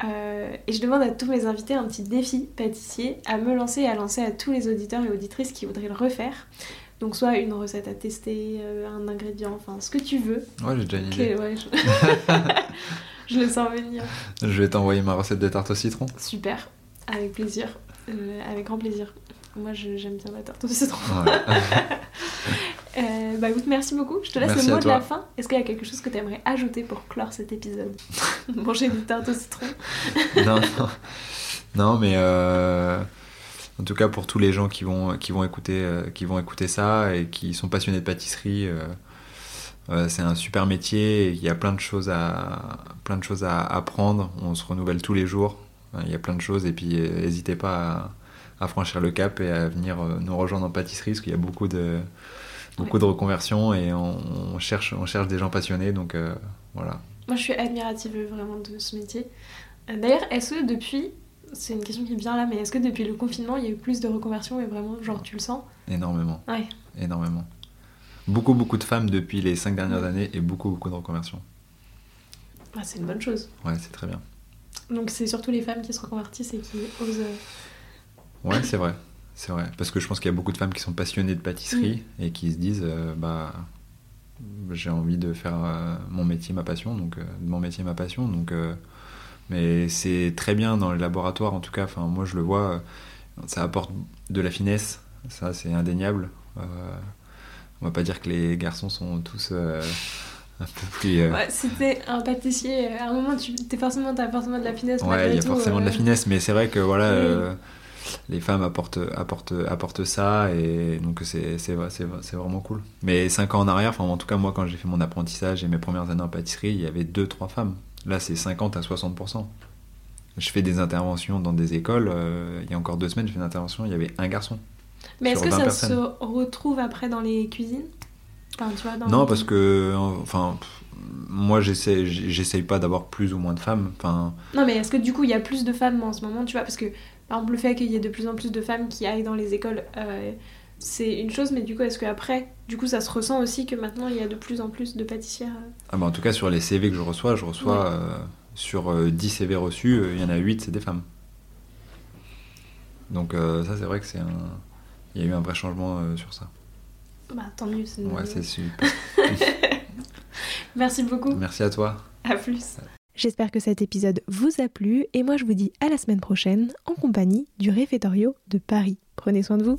Euh, et je demande à tous mes invités un petit défi pâtissier à me lancer et à lancer à tous les auditeurs et auditrices qui voudraient le refaire. Donc soit une recette à tester, euh, un ingrédient, enfin ce que tu veux. Ouais, j'ai déjà une idée. ouais, je... je le sens venir. Je vais t'envoyer ma recette de tarte au citron. Super, avec plaisir, Euh, avec grand plaisir. Moi j'aime bien la tarte au citron. Ouais. Euh, bah écoute, merci beaucoup. Je te laisse Merci le mot de la fin. Est-ce qu'il y a quelque chose que tu aimerais ajouter pour clore cet épisode? Manger des tartes au citron? Non, non. Non, mais euh, en tout cas pour tous les gens qui vont, qui vont, écouter, euh, qui vont écouter ça et qui sont passionnés de pâtisserie, euh, euh, c'est un super métier. et Il y a plein de choses à, plein de choses à apprendre. On se renouvelle tous les jours. Il y a plein de choses et puis n'hésitez pas à, à franchir le cap et à venir nous rejoindre en pâtisserie parce qu'il y a beaucoup de beaucoup de reconversions et on, on cherche on cherche des gens passionnés donc euh, voilà Moi je suis admirative vraiment de ce métier. D'ailleurs, est-ce que depuis, c'est une question qui me vient là, mais est-ce que depuis le confinement il y a eu plus de reconversion et vraiment, genre tu le sens? Énormément Ouais. énormément beaucoup, beaucoup de femmes depuis les cinq dernières années et beaucoup, beaucoup de reconversions. Ah, c'est une bonne chose. Ouais, c'est très bien. Donc c'est surtout les femmes qui se reconvertissent et qui osent. Euh, ouais, c'est vrai. C'est vrai. Parce que je pense qu'il y a beaucoup de femmes qui sont passionnées de pâtisserie mm. et qui se disent euh, bah j'ai envie de faire euh, mon métier ma passion donc mon métier ma passion donc mais c'est très bien dans le laboratoire en tout cas enfin moi je le vois ça apporte de la finesse ça c'est indéniable on va pas dire que les garçons sont tous un peu plus. Euh, ouais, t'es un pâtissier, à un moment, tu es forcément, as forcément de la finesse. Ouais, il y a forcément de la euh. finesse, mais c'est vrai que voilà, euh, les femmes apportent, apportent, apportent ça, et donc c'est vraiment cool. Mais 5 ans en arrière, enfin, en tout cas, moi, quand j'ai fait mon apprentissage et mes premières années en pâtisserie, il y avait 2-3 femmes. Là, c'est 50 à 60%. Je fais des interventions dans des écoles. il y a encore deux semaines, j'ai fait une intervention, il y avait un garçon. Mais est-ce que ça se retrouve après dans les cuisines? Non, parce que, enfin, moi, j'essaye pas d'avoir plus ou moins de femmes. Enfin... Non, mais est-ce que du coup, il y a plus de femmes en ce moment, tu vois? Parce que, par exemple, le fait qu'il y ait de plus en plus de femmes qui aillent dans les écoles, euh, c'est une chose, mais du coup, est-ce qu'après, du coup, ça se ressent aussi que maintenant, il y a de plus en plus de pâtissières euh? ah bah, En tout cas, sur les CV que je reçois, je reçois euh, sur 10 CV reçus, il y en a 8, c'est des femmes. Donc, ça, c'est vrai que c'est un. Il y a eu un vrai changement sur ça. Bah, tant mieux. C'est ouais, c'est super. Merci beaucoup. Merci à toi. À plus. J'espère que cet épisode vous a plu et moi je vous dis à la semaine prochaine en compagnie du Réfectorio de Paris. Prenez soin de vous.